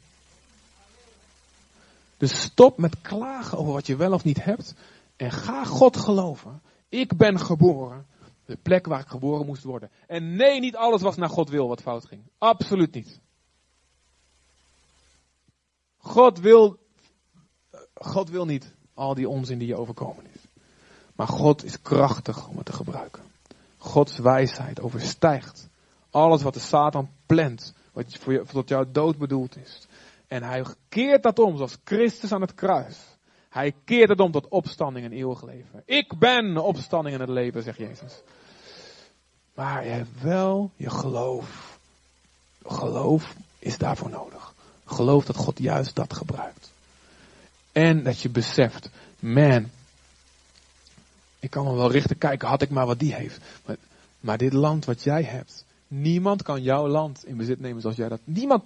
S1: Dus stop met klagen over wat je wel of niet hebt en ga God geloven. Ik ben geboren. De plek waar ik geboren moest worden. En nee, niet alles was naar God wil wat fout ging. Absoluut niet. God wil, God wil niet al die onzin die je overkomen is. Maar God is krachtig om het te gebruiken. Gods wijsheid overstijgt alles wat de Satan plant. Wat voor je, tot jouw dood bedoeld is. En hij keert dat om zoals Christus aan het kruis. Hij keert het om tot opstanding en eeuwig leven. Ik ben opstanding in het leven, zegt Jezus. Maar je hebt wel je geloof. Geloof is daarvoor nodig. Geloof dat God juist dat gebruikt. En dat je beseft, man, ik kan me wel richten kijken, had ik maar wat die heeft. Maar, maar dit land wat jij hebt, niemand kan jouw land in bezit nemen zoals jij dat. Niemand,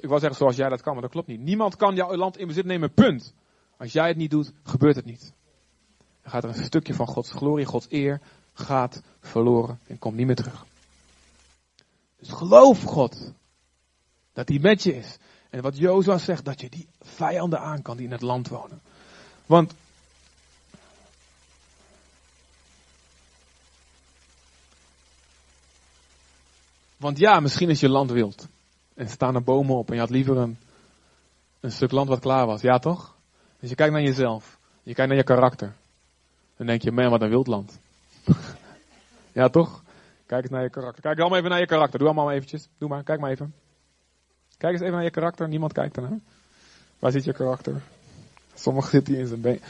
S1: ik wou zeggen zoals jij dat kan, maar dat klopt niet. Niemand kan jouw land in bezit nemen, punt. Als jij het niet doet, gebeurt het niet. Dan gaat er een stukje van Gods glorie, Gods eer, gaat verloren en komt niet meer terug. Dus geloof God. Dat hij met je is. En wat Jozua zegt, dat je die vijanden aan kan die in het land wonen. Want Want ja, misschien is je land wild. En staan er bomen op en je had liever een, een stuk land wat klaar was. Ja toch? Dus je kijkt naar jezelf. Je kijkt naar je karakter. Dan denk je, man, wat een wild land. <laughs> ja toch? Kijk eens naar je karakter. Kijk allemaal even naar je karakter. Doe allemaal eventjes. Doe maar, kijk maar even. Kijk eens even naar je karakter. Niemand kijkt ernaar. Waar zit je karakter? Sommigen <laughs> zitten hier in zijn been.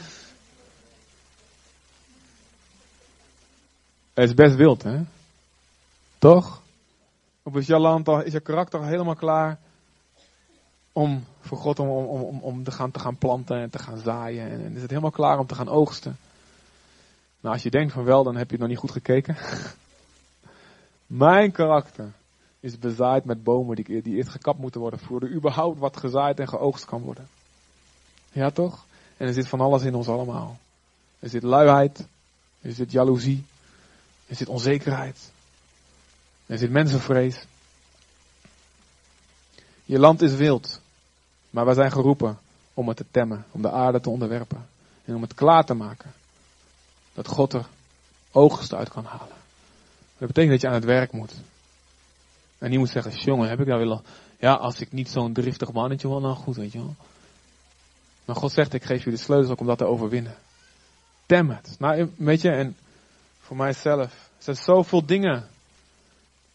S1: Het is best wild, hè? Toch? Of is jouw land is je karakter helemaal klaar om voor God om, om, om, om te, gaan, te gaan planten en te gaan zaaien? En, is het helemaal klaar om te gaan oogsten? Nou, als je denkt van wel, dan heb je nog niet goed gekeken. <laughs> Mijn karakter is bezaaid met bomen die, die eerst gekapt moeten worden voor er überhaupt wat gezaaid en geoogst kan worden. Ja toch? En er zit van alles in ons allemaal. Er zit luiheid, er zit jaloezie, er zit onzekerheid, er zit mensenvrees. Je land is wild, maar wij zijn geroepen om het te temmen, om de aarde te onderwerpen en om het klaar te maken. Dat God er oogst uit kan halen. Dat betekent dat je aan het werk moet. En niet moet zeggen, jongen, heb ik nou willen. Ja, als ik niet zo'n driftig mannetje wil, nou goed, weet je wel. Maar God zegt, ik geef je de sleutels ook om dat te overwinnen. Tem het. Nou, weet je, en voor mijzelf, er zijn zoveel dingen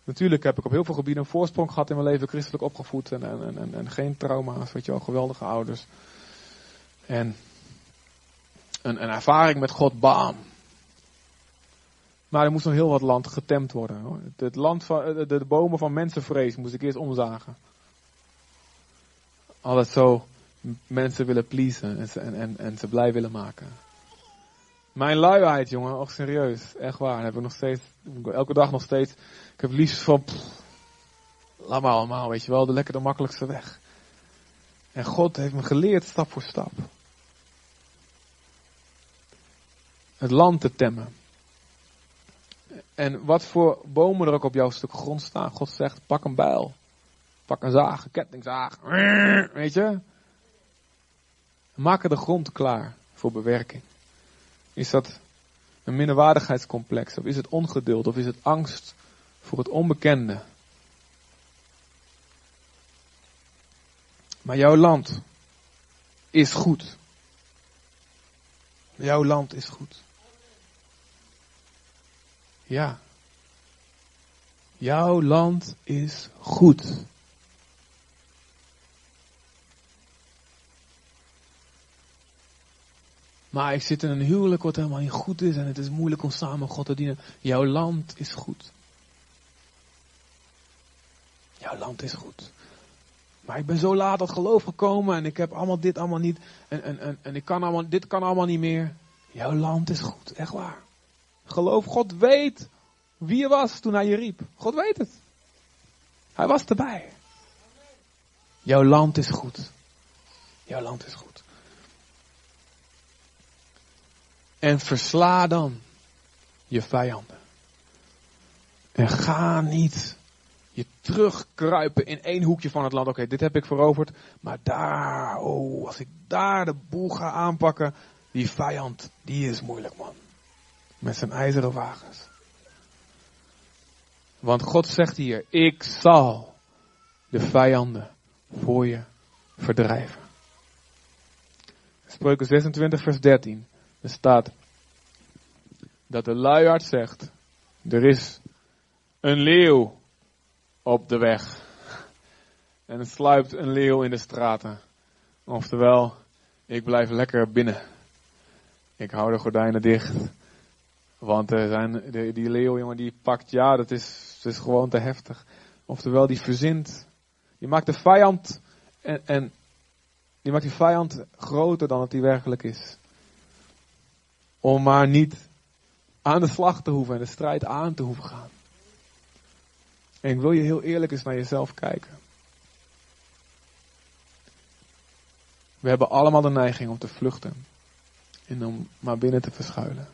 S1: Natuurlijk heb ik op heel veel gebieden een voorsprong gehad in mijn leven, christelijk opgevoed en, en, en, en geen trauma's, weet je wel, geweldige ouders. En een, een ervaring met God, bam. Maar er moest nog heel wat land getemd worden. Hoor. Het land van, de, bomen van mensenvrees moest ik eerst omzagen. Altijd zo mensen willen pleasen en en, en, en ze blij willen maken. Mijn luiheid, jongen, ook serieus. Echt waar. Heb ik nog steeds, elke dag nog steeds. Ik heb liefst van, laat maar allemaal, weet je wel, de lekker de makkelijkste weg. En God heeft me geleerd stap voor stap. Het land te temmen. En wat voor bomen er ook op jouw stuk grond staan. God zegt, pak een bijl. Pak een zaag, een kettingzaag. Weet je? Maak de grond klaar voor bewerking. Is dat een minderwaardigheidscomplex? Of is het ongeduld? Of is het angst voor het onbekende? Maar jouw land is goed. Jouw land is goed. Ja. Jouw land is goed. Maar ik zit in een huwelijk wat helemaal niet goed is en het is moeilijk om samen God te dienen. Jouw land is goed. Jouw land is goed. Maar ik ben zo laat tot geloof gekomen en ik heb allemaal dit allemaal niet. En, en, en, en ik kan allemaal, dit kan allemaal niet meer. Jouw land is goed, echt waar. Geloof, God weet wie je was toen hij je riep. God weet het. Hij was erbij. Jouw land is goed. Jouw land is goed. En versla dan je vijanden. En ga niet je terugkruipen in één hoekje van het land. Oké, dit heb ik veroverd. Maar daar, oh, als ik daar de boel ga aanpakken. Die vijand, die is moeilijk man. Met zijn ijzeren wagens. Want God zegt hier, ik zal de vijanden voor je verdrijven. Spreuken 26 vers 13. Er staat dat de luiaard zegt, er is een leeuw op de weg. En het sluipt een leeuw in de straten. Oftewel, ik blijf lekker binnen. Ik hou de gordijnen dicht. Want er zijn, die leeuw, jongen, die pakt, ja, dat is, is gewoon te heftig. Oftewel, die verzint. Die maakt de vijand, en, en die maakt die vijand groter dan het die werkelijk is. Om maar niet aan de slag te hoeven en de strijd aan te hoeven gaan. En ik wil je heel eerlijk eens naar jezelf kijken. We hebben allemaal de neiging om te vluchten. En om maar binnen te verschuilen.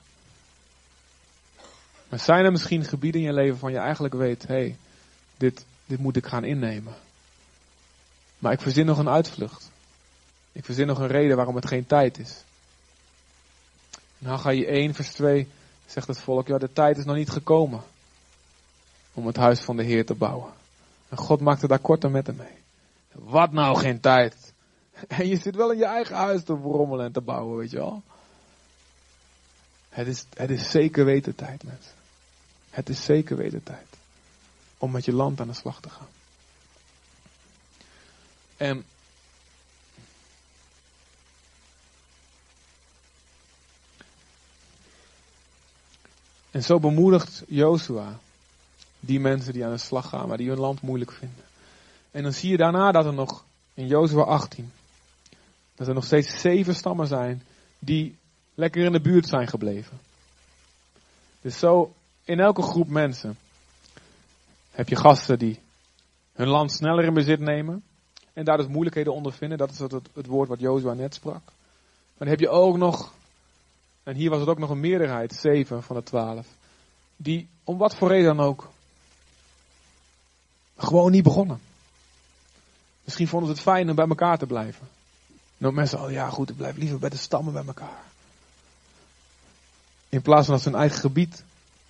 S1: Maar zijn er misschien gebieden in je leven van je eigenlijk weet, hé, hey, dit, dit moet ik gaan innemen. Maar ik verzin nog een uitvlucht. Ik verzin nog een reden waarom het geen tijd is. Ga je 1 vers 2 zegt het volk, ja de tijd is nog niet gekomen om het huis van de Heer te bouwen. En God maakte daar korte metten mee. Wat nou geen tijd? <laughs> En je zit wel in je eigen huis te rommelen en te bouwen, weet je wel. Het is, het is zeker weten tijd, mensen. Het is zeker weten tijd. Om met je land aan de slag te gaan. En En zo bemoedigt Jozua die mensen die aan de slag gaan, maar die hun land moeilijk vinden. En dan zie je daarna dat er nog in Jozua 18, dat er nog steeds zeven stammen zijn die lekker in de buurt zijn gebleven. Dus zo in elke groep mensen heb je gasten die hun land sneller in bezit nemen en daar dus moeilijkheden ondervinden. Dat is het, het woord wat Jozua net sprak. Dan heb je ook nog en hier was het ook nog een meerderheid, zeven van de twaalf. Die, om wat voor reden dan ook, gewoon niet begonnen. Misschien vonden ze het fijn om bij elkaar te blijven. Nou, mensen, oh ja goed, ik blijf liever bij de stammen bij elkaar. In plaats van dat ze hun eigen gebied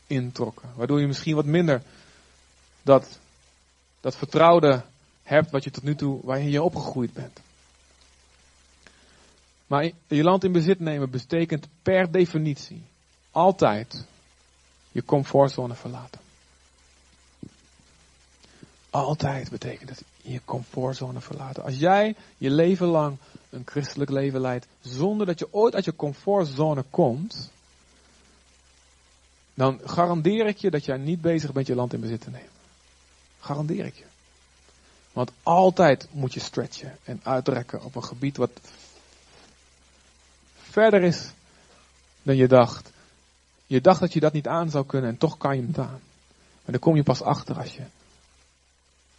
S1: introkken. Waardoor je misschien wat minder dat, dat vertrouwde hebt wat je tot nu toe, waarin je opgegroeid bent. Maar je land in bezit nemen betekent per definitie altijd je comfortzone verlaten. Altijd betekent het je comfortzone verlaten. Als jij je leven lang een christelijk leven leidt zonder dat je ooit uit je comfortzone komt, dan garandeer ik je dat jij niet bezig bent je land in bezit te nemen. Garandeer ik je. Want altijd moet je stretchen en uitrekken op een gebied wat verder is dan je dacht. Je dacht dat je dat niet aan zou kunnen en toch kan je het aan. Maar dan kom je pas achter als je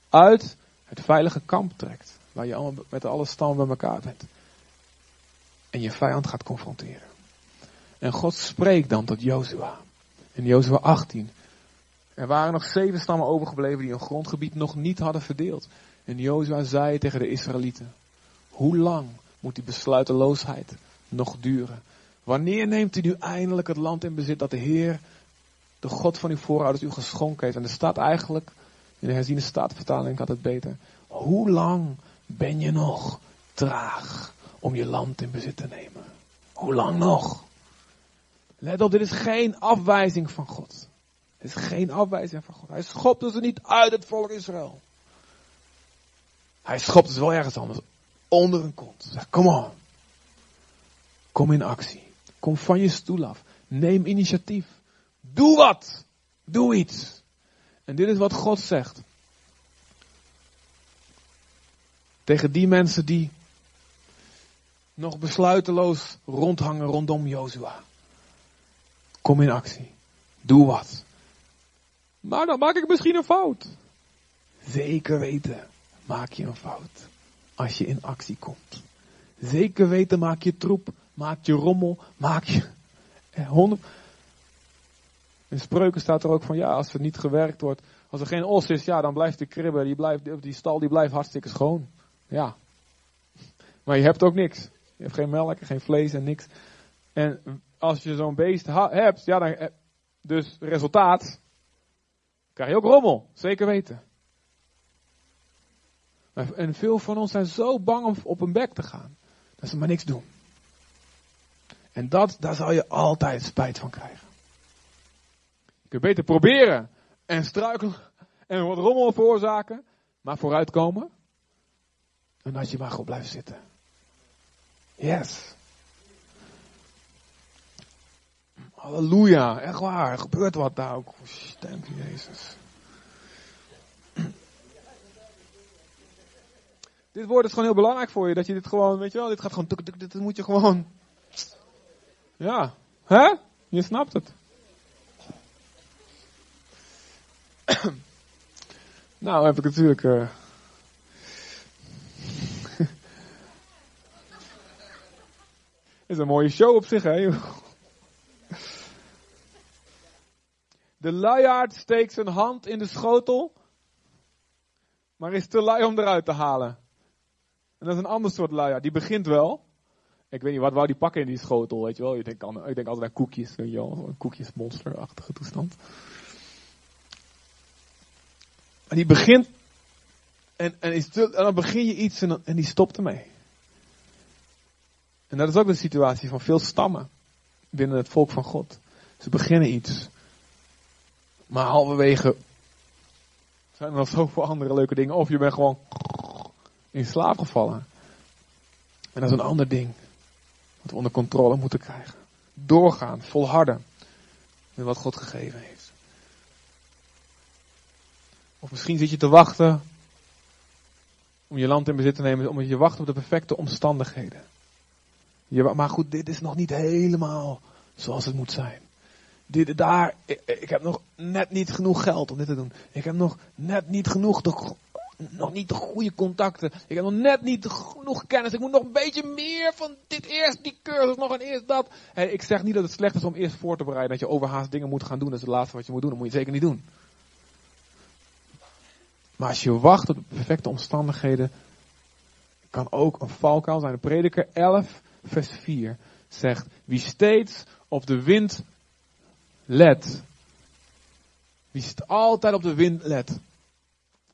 S1: uit het veilige kamp trekt. Waar je allemaal met alle stammen bij elkaar bent. En je vijand gaat confronteren. En God spreekt dan tot Jozua. In Jozua 18 Er waren nog zeven stammen overgebleven die hun grondgebied nog niet hadden verdeeld. En Jozua zei tegen de Israëlieten, hoe lang moet die besluiteloosheid nog duren? Wanneer neemt u nu eindelijk het land in bezit dat de Heer, de God van uw voorouders, u geschonken heeft? En er staat eigenlijk, in de herziene staatvertaling had het beter, hoe lang ben je nog traag om je land in bezit te nemen? Hoe lang nog? Let op, dit is geen afwijzing van God. Het is geen afwijzing van God. Hij schopte ze niet uit het volk Israël. Hij schopte ze wel ergens anders. Onder een kont. Zeg, kom on. Kom in actie. Kom van je stoel af. Neem initiatief. Doe wat. Doe iets. En dit is wat God zegt. Tegen die mensen die nog besluiteloos rondhangen rondom Jozua. Kom in actie. Doe wat. Maar dan maak ik misschien een fout. Zeker weten maak je een fout. Als je in actie komt. Zeker weten maak je troep, maak je rommel, maak je honderd. In spreuken staat er ook van ja, als er niet gewerkt wordt, als er geen os is, ja, dan blijft de kribbe, die, blijft, die stal die blijft hartstikke schoon. Ja. Maar je hebt ook niks. Je hebt geen melk, geen vlees en niks. En als je zo'n beest hebt, ja, dan, dus resultaat, krijg je ook rommel. Zeker weten. En veel van ons zijn zo bang om op hun bek te gaan. Dat ze maar niks doen. En dat, daar zal je altijd spijt van krijgen. Je kunt beter proberen en struikelen en wat rommel veroorzaken, maar vooruitkomen. En dat je maar goed blijft zitten. Yes. Halleluja, echt waar. Er gebeurt wat daar ook. Dank je, Jezus. Dit woord is gewoon heel belangrijk voor je. Dat je dit gewoon, weet je wel, dit gaat gewoon, dit moet je gewoon. Ja, hè? Je snapt het. <coughs> nou heb ik natuurlijk. Uh... <laughs> is een mooie show op zich, hè? De luiaard steekt zijn hand in de schotel, maar is te lui om eruit te halen. En dat is een ander soort luiaard. Die begint wel. Ik weet niet, wat wou die pakken in die schotel, weet je wel. Ik denk, ik denk altijd aan koekjes, weet je wel. Een koekjesmonsterachtige toestand. En die begint, en, en, is en dan begin je iets en, dan, en die stopt ermee. En dat is ook de situatie van veel stammen binnen het volk van God. Ze beginnen iets. Maar halverwege zijn er nog zoveel andere leuke dingen. Of je bent gewoon in slaap gevallen. En dat is een ander ding. We onder controle moeten krijgen. Doorgaan, volharden. Met wat God gegeven heeft. Of misschien zit je te wachten. Om je land in bezit te nemen. Omdat je wacht op de perfecte omstandigheden. Je, maar goed, dit is nog niet helemaal zoals het moet zijn dit, daar, ik, ik, heb nog net niet genoeg geld om dit te doen. Ik heb nog net niet genoeg, nog niet de goede contacten. Ik heb nog net niet genoeg kennis. Ik moet nog een beetje meer van dit eerst, die cursus, nog een eerst dat. Ik zeg niet dat het slecht is om eerst voor te bereiden. Dat je overhaast dingen moet gaan doen. Dat is het laatste wat je moet doen. Dat moet je zeker niet doen. Maar als je wacht op de perfecte omstandigheden, kan ook een valkuil zijn. De prediker 11, vers 4 zegt, wie steeds op de wind let. Wie altijd op de wind let.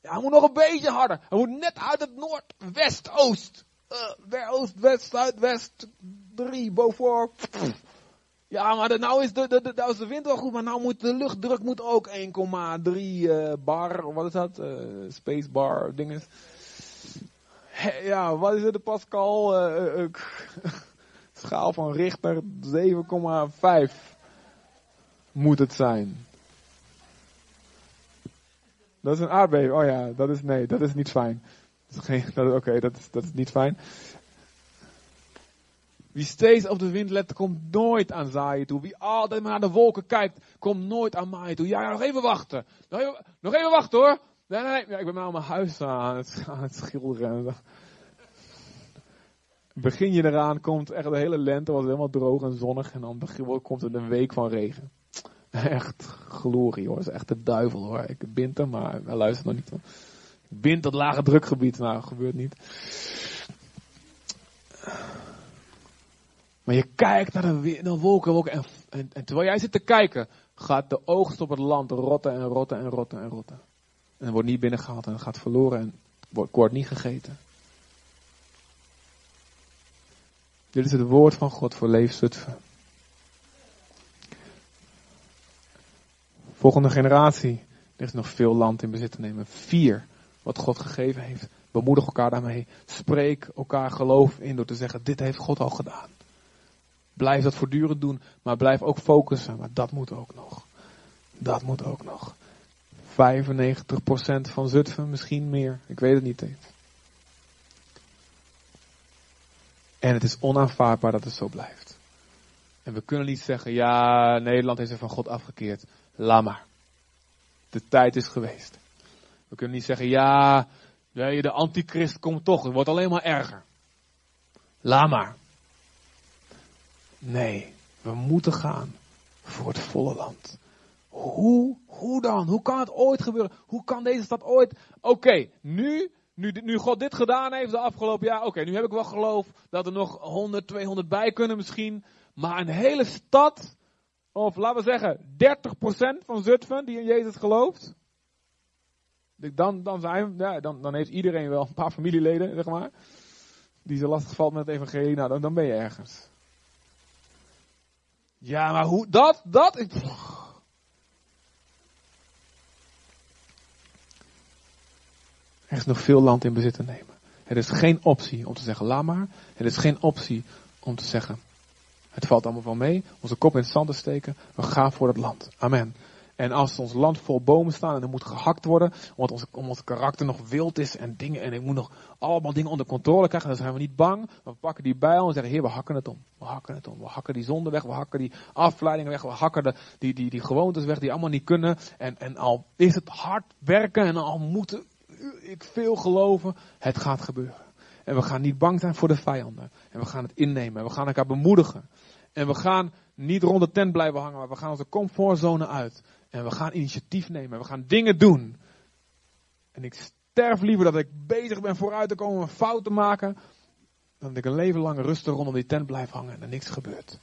S1: Ja, hij moet nog een beetje harder. Hij moet net uit het noordwest-oost. Uh, oost, west, zuid, west. Drie, boven. Ja, maar de, nou, is de, de, de, nou is de wind wel goed, maar nou moet de luchtdruk moet ook 1,3 uh, bar, wat is dat? Uh, space bar, dinges. Ja, wat is het, de Pascal? <laughs> Schaal van Richter 7,5 moet het zijn. Dat is een aardbeving. Oh ja, dat is nee, dat is niet fijn. Oké, dat, is, dat is niet fijn. Wie steeds op de wind let, komt nooit aan zaaien toe. Wie altijd maar naar de wolken kijkt, komt nooit aan maaien toe. Ja, nog even wachten. Nog even, nog even wachten hoor. Nee, nee, nee. Ja, ik ben nou mijn huis aan het, <laughs> aan het schilderen. Begin je eraan, komt echt de hele lente, was helemaal droog en zonnig. En dan komt er een week van regen. <laughs> Echt glorie hoor. Dat is echt de duivel hoor. Ik bind hem, maar hij luistert nog niet. Hoor. Ik bind dat lage drukgebied. Nou, gebeurt niet. Maar je kijkt naar de, de wolken, wolken en, en, en, terwijl jij zit te kijken, gaat de oogst op het land rotten en rotten en rotten en rotten. En wordt niet binnengehaald en gaat verloren en wordt, wordt niet gegeten. Dit is het woord van God voor Leefzutphen. Volgende generatie. Er is nog veel land in bezit te nemen. Vier, wat God gegeven heeft. Bemoedig elkaar daarmee. Spreek elkaar geloof in door te zeggen, dit heeft God al gedaan. Blijf dat voortdurend doen, maar blijf ook focussen. Maar dat moet ook nog. Dat moet ook nog. 95% van Zutphen, misschien meer. Ik weet het niet eens. En het is onaanvaardbaar dat het zo blijft. En we kunnen niet zeggen, ja, Nederland is er van God afgekeerd. Laat maar. De tijd is geweest. We kunnen niet zeggen, ja, de antichrist komt toch. Het wordt alleen maar erger. Laat maar. Nee, we moeten gaan voor het volle land. Hoe, hoe dan? Hoe kan het ooit gebeuren? Hoe kan deze stad ooit? Oké, nu, nu, nu God dit gedaan heeft de afgelopen jaar. Oké, nu heb ik wel geloof dat er nog 100, 200 bij kunnen misschien. Maar een hele stad, of laten we zeggen 30% van Zutphen die in Jezus gelooft. Dan, dan, zijn, ja, dan, dan heeft iedereen wel een paar familieleden, zeg maar. Die zo lastig valt met het evangelie. Nou, dan, dan ben je ergens. Ja, maar hoe, dat, dat, ik, Er is nog veel land in bezit te nemen. Het is geen optie om te zeggen, laat maar. Het is geen optie om te zeggen, het valt allemaal wel mee. Onze kop in het zand te steken. We gaan voor het land. Amen. En als ons land vol bomen staan en er moet gehakt worden, omdat ons, ons karakter nog wild is en dingen, en ik moet nog allemaal dingen onder controle krijgen, dan zijn we niet bang. We pakken die bijl en zeggen, heer, we hakken het om. We hakken het om. We hakken die zonde weg, we hakken die afleidingen weg, we hakken de, die, die, die gewoontes weg die allemaal niet kunnen. En, en al is het hard werken en al moeten ik veel geloven, het gaat gebeuren. En we gaan niet bang zijn voor de vijanden. En we gaan het innemen. En we gaan elkaar bemoedigen. En we gaan niet rond de tent blijven hangen, maar we gaan onze comfortzone uit. En we gaan initiatief nemen. We gaan dingen doen. En ik sterf liever dat ik bezig ben vooruit te komen en fouten te maken. Dan dat ik een leven lang rustig rondom die tent blijf hangen en er niks gebeurt.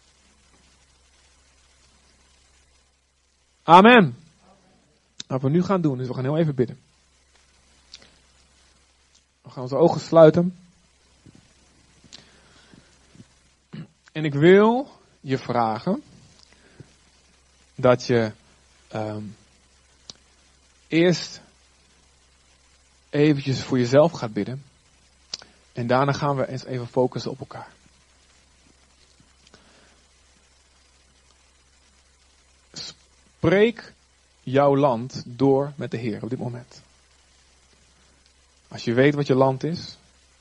S1: Amen. Wat we nu gaan doen is we gaan heel even bidden. We gaan onze ogen sluiten. En ik wil je vragen dat je um, eerst eventjes voor jezelf gaat bidden. En daarna gaan we eens even focussen op elkaar. Spreek jouw land door met de Heer op dit moment. Als je weet wat je land is,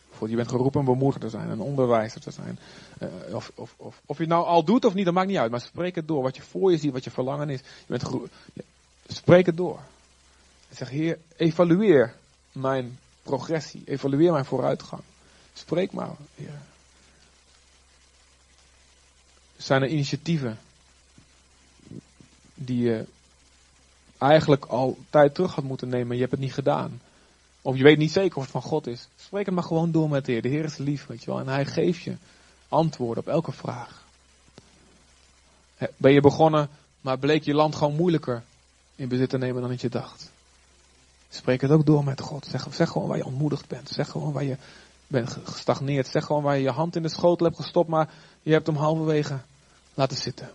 S1: bijvoorbeeld je bent geroepen een bemoediger te zijn, een onderwijzer te zijn, uh, of, of, of, of je het nou al doet of niet, dat maakt niet uit, maar spreek het door. Wat je voor je ziet, wat je verlangen is, je bent spreek het door. zeg, Heer, evalueer mijn progressie, evalueer mijn vooruitgang. Spreek maar, Heer. Zijn er initiatieven die je eigenlijk al tijd terug had moeten nemen, je hebt het niet gedaan? Of je weet niet zeker of het van God is. Spreek het maar gewoon door met de Heer. De Heer is lief, weet je wel. En hij geeft je antwoorden op elke vraag. Ben je begonnen, maar bleek je land gewoon moeilijker in bezit te nemen dan dat je dacht. Spreek het ook door met God. Zeg, gewoon waar je ontmoedigd bent. Zeg gewoon waar je bent gestagneerd. Zeg gewoon waar je je hand in de schotel hebt gestopt, maar je hebt hem halverwege laten zitten.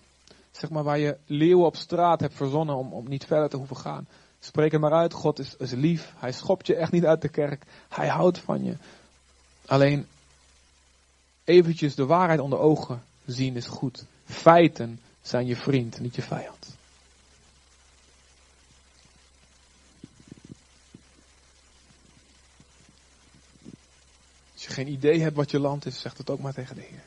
S1: Zeg maar waar je leeuwen op straat hebt verzonnen om, om niet verder te hoeven gaan. Spreek het maar uit. God is lief. Hij schopt je echt niet uit de kerk. Hij houdt van je. Alleen eventjes de waarheid onder ogen zien is goed. Feiten zijn je vriend, niet je vijand. Als je geen idee hebt wat je land is, zeg het ook maar tegen de Heer.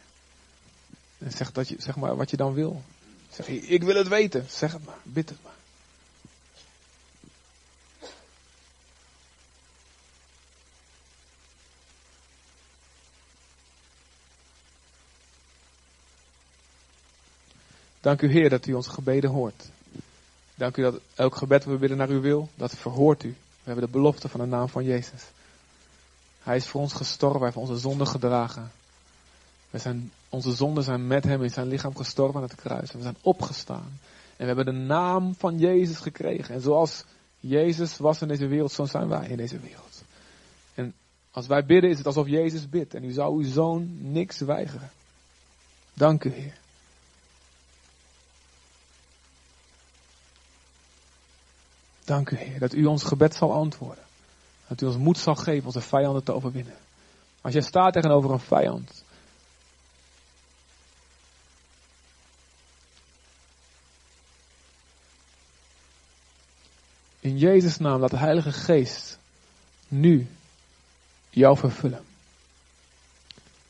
S1: En zeg, dat je, zeg maar wat je dan wil. Zeg, ik wil het weten. Zeg het maar. Bid het maar. Dank u Heer dat u onze gebeden hoort. Dank u dat elk gebed we bidden naar uw wil, dat verhoort u. We hebben de belofte van de naam van Jezus. Hij is voor ons gestorven, hij heeft onze zonden gedragen. Zijn, onze zonden zijn met hem in zijn lichaam gestorven aan het kruis. En we zijn opgestaan. En we hebben de naam van Jezus gekregen. En zoals Jezus was in deze wereld, zo zijn wij in deze wereld. En als wij bidden, is het alsof Jezus bidt. En u zou uw zoon niks weigeren. Dank u, Heer. Dank u, Heer, dat u ons gebed zal antwoorden. Dat u ons moed zal geven onze vijanden te overwinnen. Als jij staat tegenover een vijand. In Jezus' naam laat de Heilige Geest nu jou vervullen.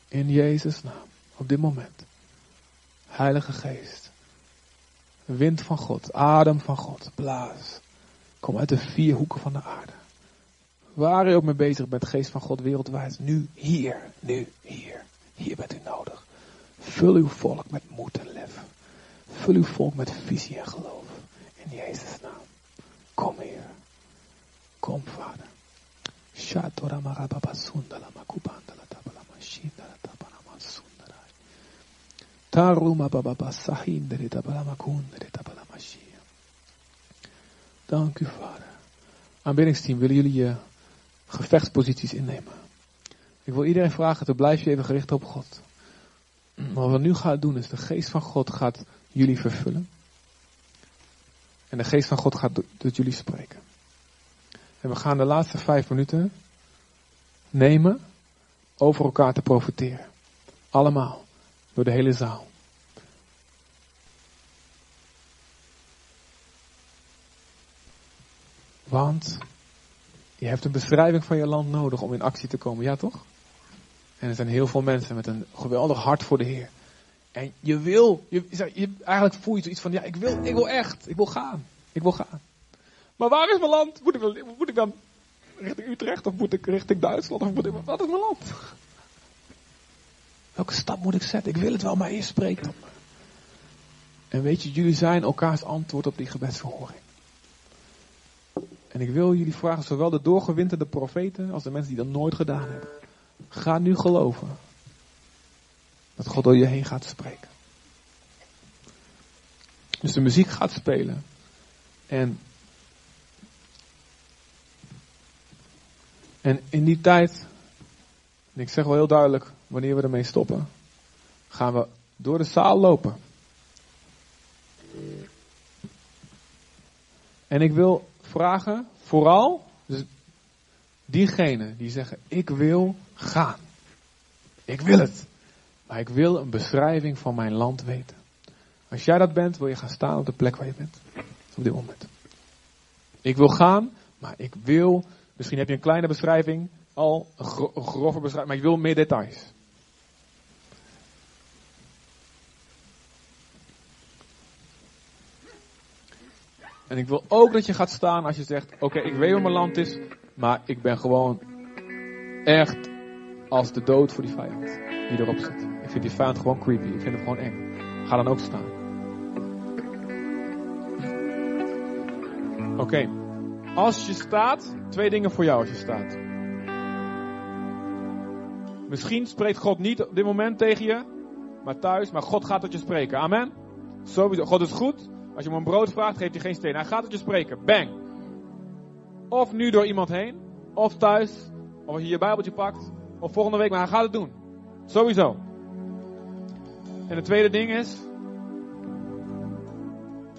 S1: In Jezus' naam, op dit moment. Heilige Geest. Wind van God, adem van God, blaas. Kom uit de vier hoeken van de aarde. Waar u ook mee bezig bent, geest van God wereldwijd. Nu, hier, nu, hier. Hier bent u nodig. Vul uw volk met moed en lef. Vul uw volk met visie en geloof. In Jezus' naam. Kom hier. Kom, Vader. Shatora marababa sundala makubandala tabala Dank u, Vader. Aanbiddingsteam, willen jullie je gevechtsposities innemen? Ik wil iedereen vragen, te blijf je even gericht op God. Wat we nu gaan doen is, de geest van God gaat jullie vervullen. En de geest van God gaat tot jullie spreken. En we gaan de laatste vijf minuten nemen over elkaar te profiteren. Allemaal. Door de hele zaal. Want je hebt een beschrijving van je land nodig om in actie te komen, ja toch? En er zijn heel veel mensen met een geweldig hart voor de Heer. En je wil, je, je, eigenlijk voel je zoiets van, ja, ik wil, ik wil echt, ik wil gaan, ik wil gaan. Maar waar is mijn land? Moet ik, moet ik dan richting Utrecht of moet ik richting Duitsland of wat is mijn land? Welke stap moet ik zetten? Ik wil het wel, maar eerst spreek. En weet je, jullie zijn elkaars antwoord op die gebedsverhoring. En ik wil jullie vragen, zowel de doorgewinterde profeten als de mensen die dat nooit gedaan hebben. Ga nu geloven dat God door je heen gaat spreken. Dus de muziek gaat spelen. En, en in die tijd, en ik zeg wel heel duidelijk wanneer we ermee stoppen, gaan we door de zaal lopen. En ik wil vragen, vooral, diegenen die zeggen, ik wil gaan. Ik wil het. Maar ik wil een beschrijving van mijn land weten. Als jij dat bent, wil je gaan staan op de plek waar je bent. Op dit moment. Ik wil gaan, maar ik wil, misschien heb je een kleine beschrijving, al een grove beschrijving, maar ik wil meer details. En ik wil ook dat je gaat staan als je zegt: Oké, ik weet waar mijn land is, maar ik ben gewoon echt als de dood voor die vijand die erop zit. Ik vind die vijand gewoon creepy. Ik vind hem gewoon eng. Ga dan ook staan. Oké. Als je staat, twee dingen voor jou als je staat. Misschien spreekt God niet op dit moment tegen je, maar thuis, maar God gaat tot je spreken. Amen. Sowieso. God is goed. Als je hem een brood vraagt, geeft hij geen steen. Hij gaat tot je spreken. Bang. Of nu door iemand heen, of thuis, of als je je Bijbeltje pakt, of volgende week, maar hij gaat het doen. Sowieso. En het tweede ding is,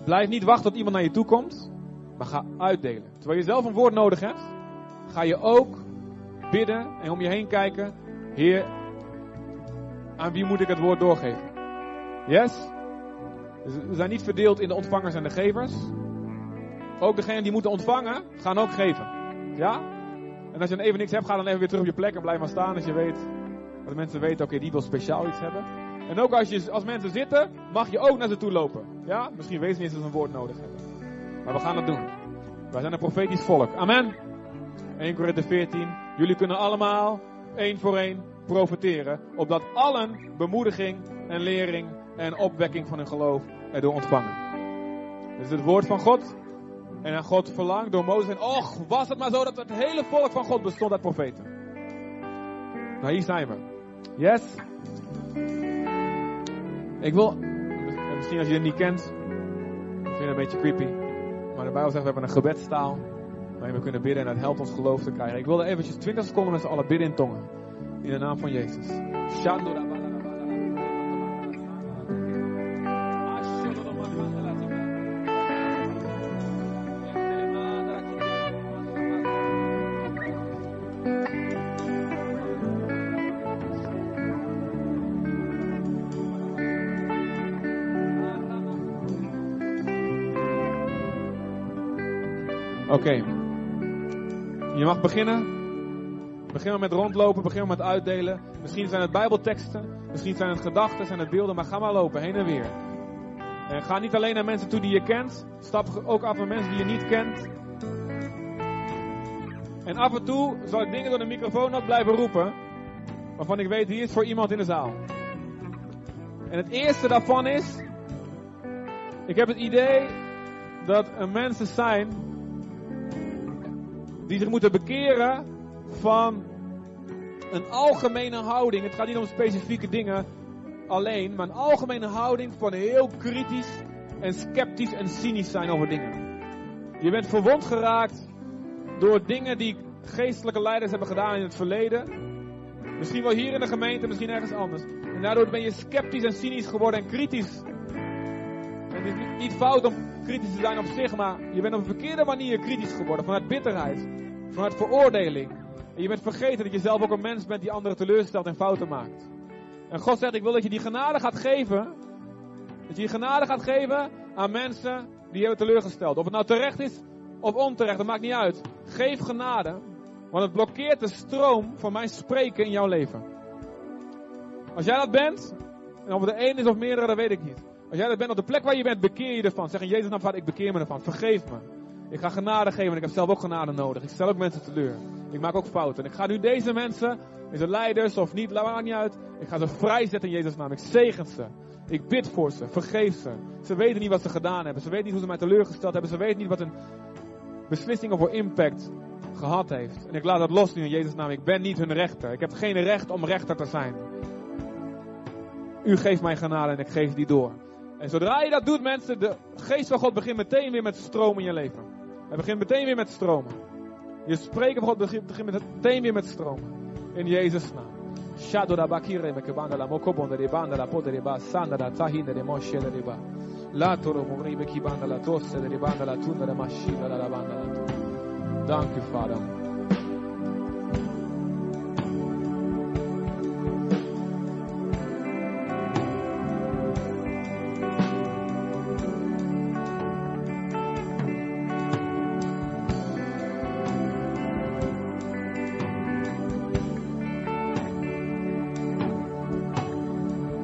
S1: blijf niet wachten tot iemand naar je toe komt, maar ga uitdelen. Terwijl je zelf een woord nodig hebt, ga je ook bidden en om je heen kijken, Heer, aan wie moet ik het woord doorgeven? Yes? We zijn niet verdeeld in de ontvangers en de gevers. Ook degenen die moeten ontvangen, gaan ook geven. Ja? En als je even niks hebt, ga dan even weer terug op je plek en blijf maar staan als je weet. Dat de mensen weten, oké, die wil speciaal iets hebben. En ook als, je, als mensen zitten, mag je ook naar ze toe lopen. Ja? Misschien weten ze niet eens dat ze een woord nodig hebben. Maar we gaan het doen. Wij zijn een profetisch volk. Amen. 1 Korinthe 14. Jullie kunnen allemaal, één voor één, profeteren. Opdat allen bemoediging en lering en opwekking van hun geloof erdoor ontvangen. Dit is het woord van God. En God verlangt door Mozes. En och, was het maar zo dat het hele volk van God bestond uit profeten. Nou, hier zijn we. Yes? Ik wil, misschien als je het niet kent, vind je het een beetje creepy. Maar de Bijbel zegt, we hebben een gebedstaal. Waarin we kunnen bidden en het helpt ons geloof te krijgen. Ik wilde eventjes 20 seconden met z'n allen bidden in tongen. In de naam van Jezus. Oké. Je mag beginnen. Begin maar met rondlopen, begin maar met uitdelen. Misschien zijn het bijbelteksten, misschien zijn het gedachten, zijn het beelden, maar ga maar lopen, heen en weer. En ga niet alleen naar mensen toe die je kent, stap ook af naar mensen die je niet kent. En af en toe zal ik dingen door de microfoon ook blijven roepen, waarvan ik weet, hier is voor iemand in de zaal. En het eerste daarvan is, ik heb het idee dat er mensen zijn die zich moeten bekeren van een algemene houding. Het gaat niet om specifieke dingen alleen, maar een algemene houding van heel kritisch en sceptisch en cynisch zijn over dingen. Je bent verwond geraakt door dingen die geestelijke leiders hebben gedaan in het verleden. Misschien wel hier in de gemeente, misschien ergens anders. En daardoor ben je sceptisch en cynisch geworden en kritisch. En het is niet fout om kritisch te zijn op zich, maar je bent op een verkeerde manier kritisch geworden. Vanuit bitterheid, vanuit veroordeling. En je bent vergeten dat je zelf ook een mens bent die anderen teleurstelt en fouten maakt. En God zegt, ik wil dat je die genade gaat geven. Dat je die genade gaat geven aan mensen die je hebben teleurgesteld. Of het nou terecht is of onterecht, dat maakt niet uit. Geef genade, want het blokkeert de stroom van mijn spreken in jouw leven. Als jij dat bent, en of het de een is of meerdere, dat weet ik niet. Als jij dat bent op de plek waar je bent, bekeer je ervan. Zeg in Jezus naam, Vader, ik bekeer me ervan. Vergeef me. Ik ga genade geven en ik heb zelf ook genade nodig. Ik stel ook mensen teleur. Ik maak ook fouten. En ik ga nu deze mensen, deze leiders of niet, laat niet uit. Ik ga ze vrijzetten in Jezus' naam. Ik zegen ze. Ik bid voor ze. Vergeef ze. Ze weten niet wat ze gedaan hebben. Ze weten niet hoe ze mij teleurgesteld hebben. Ze weten niet wat een beslissing of impact gehad heeft. En ik laat dat los nu in Jezus' naam. Ik ben niet hun rechter. Ik heb geen recht om rechter te zijn. U geeft mij genade en ik geef die door. En zodra je dat doet, mensen, de geest van God begint meteen weer met stromen in je leven. Hij begint meteen weer met stromen. Je spreken van God begint, meteen weer met stromen. In Jezus' naam. Shadora bakire me kebanda la mokobonda de banda la podere ba sanda la tahinde de moshe de ba. La toro mogri be kibanda la tosse de banda la tunda de mashina la banda la Dank u, Vader.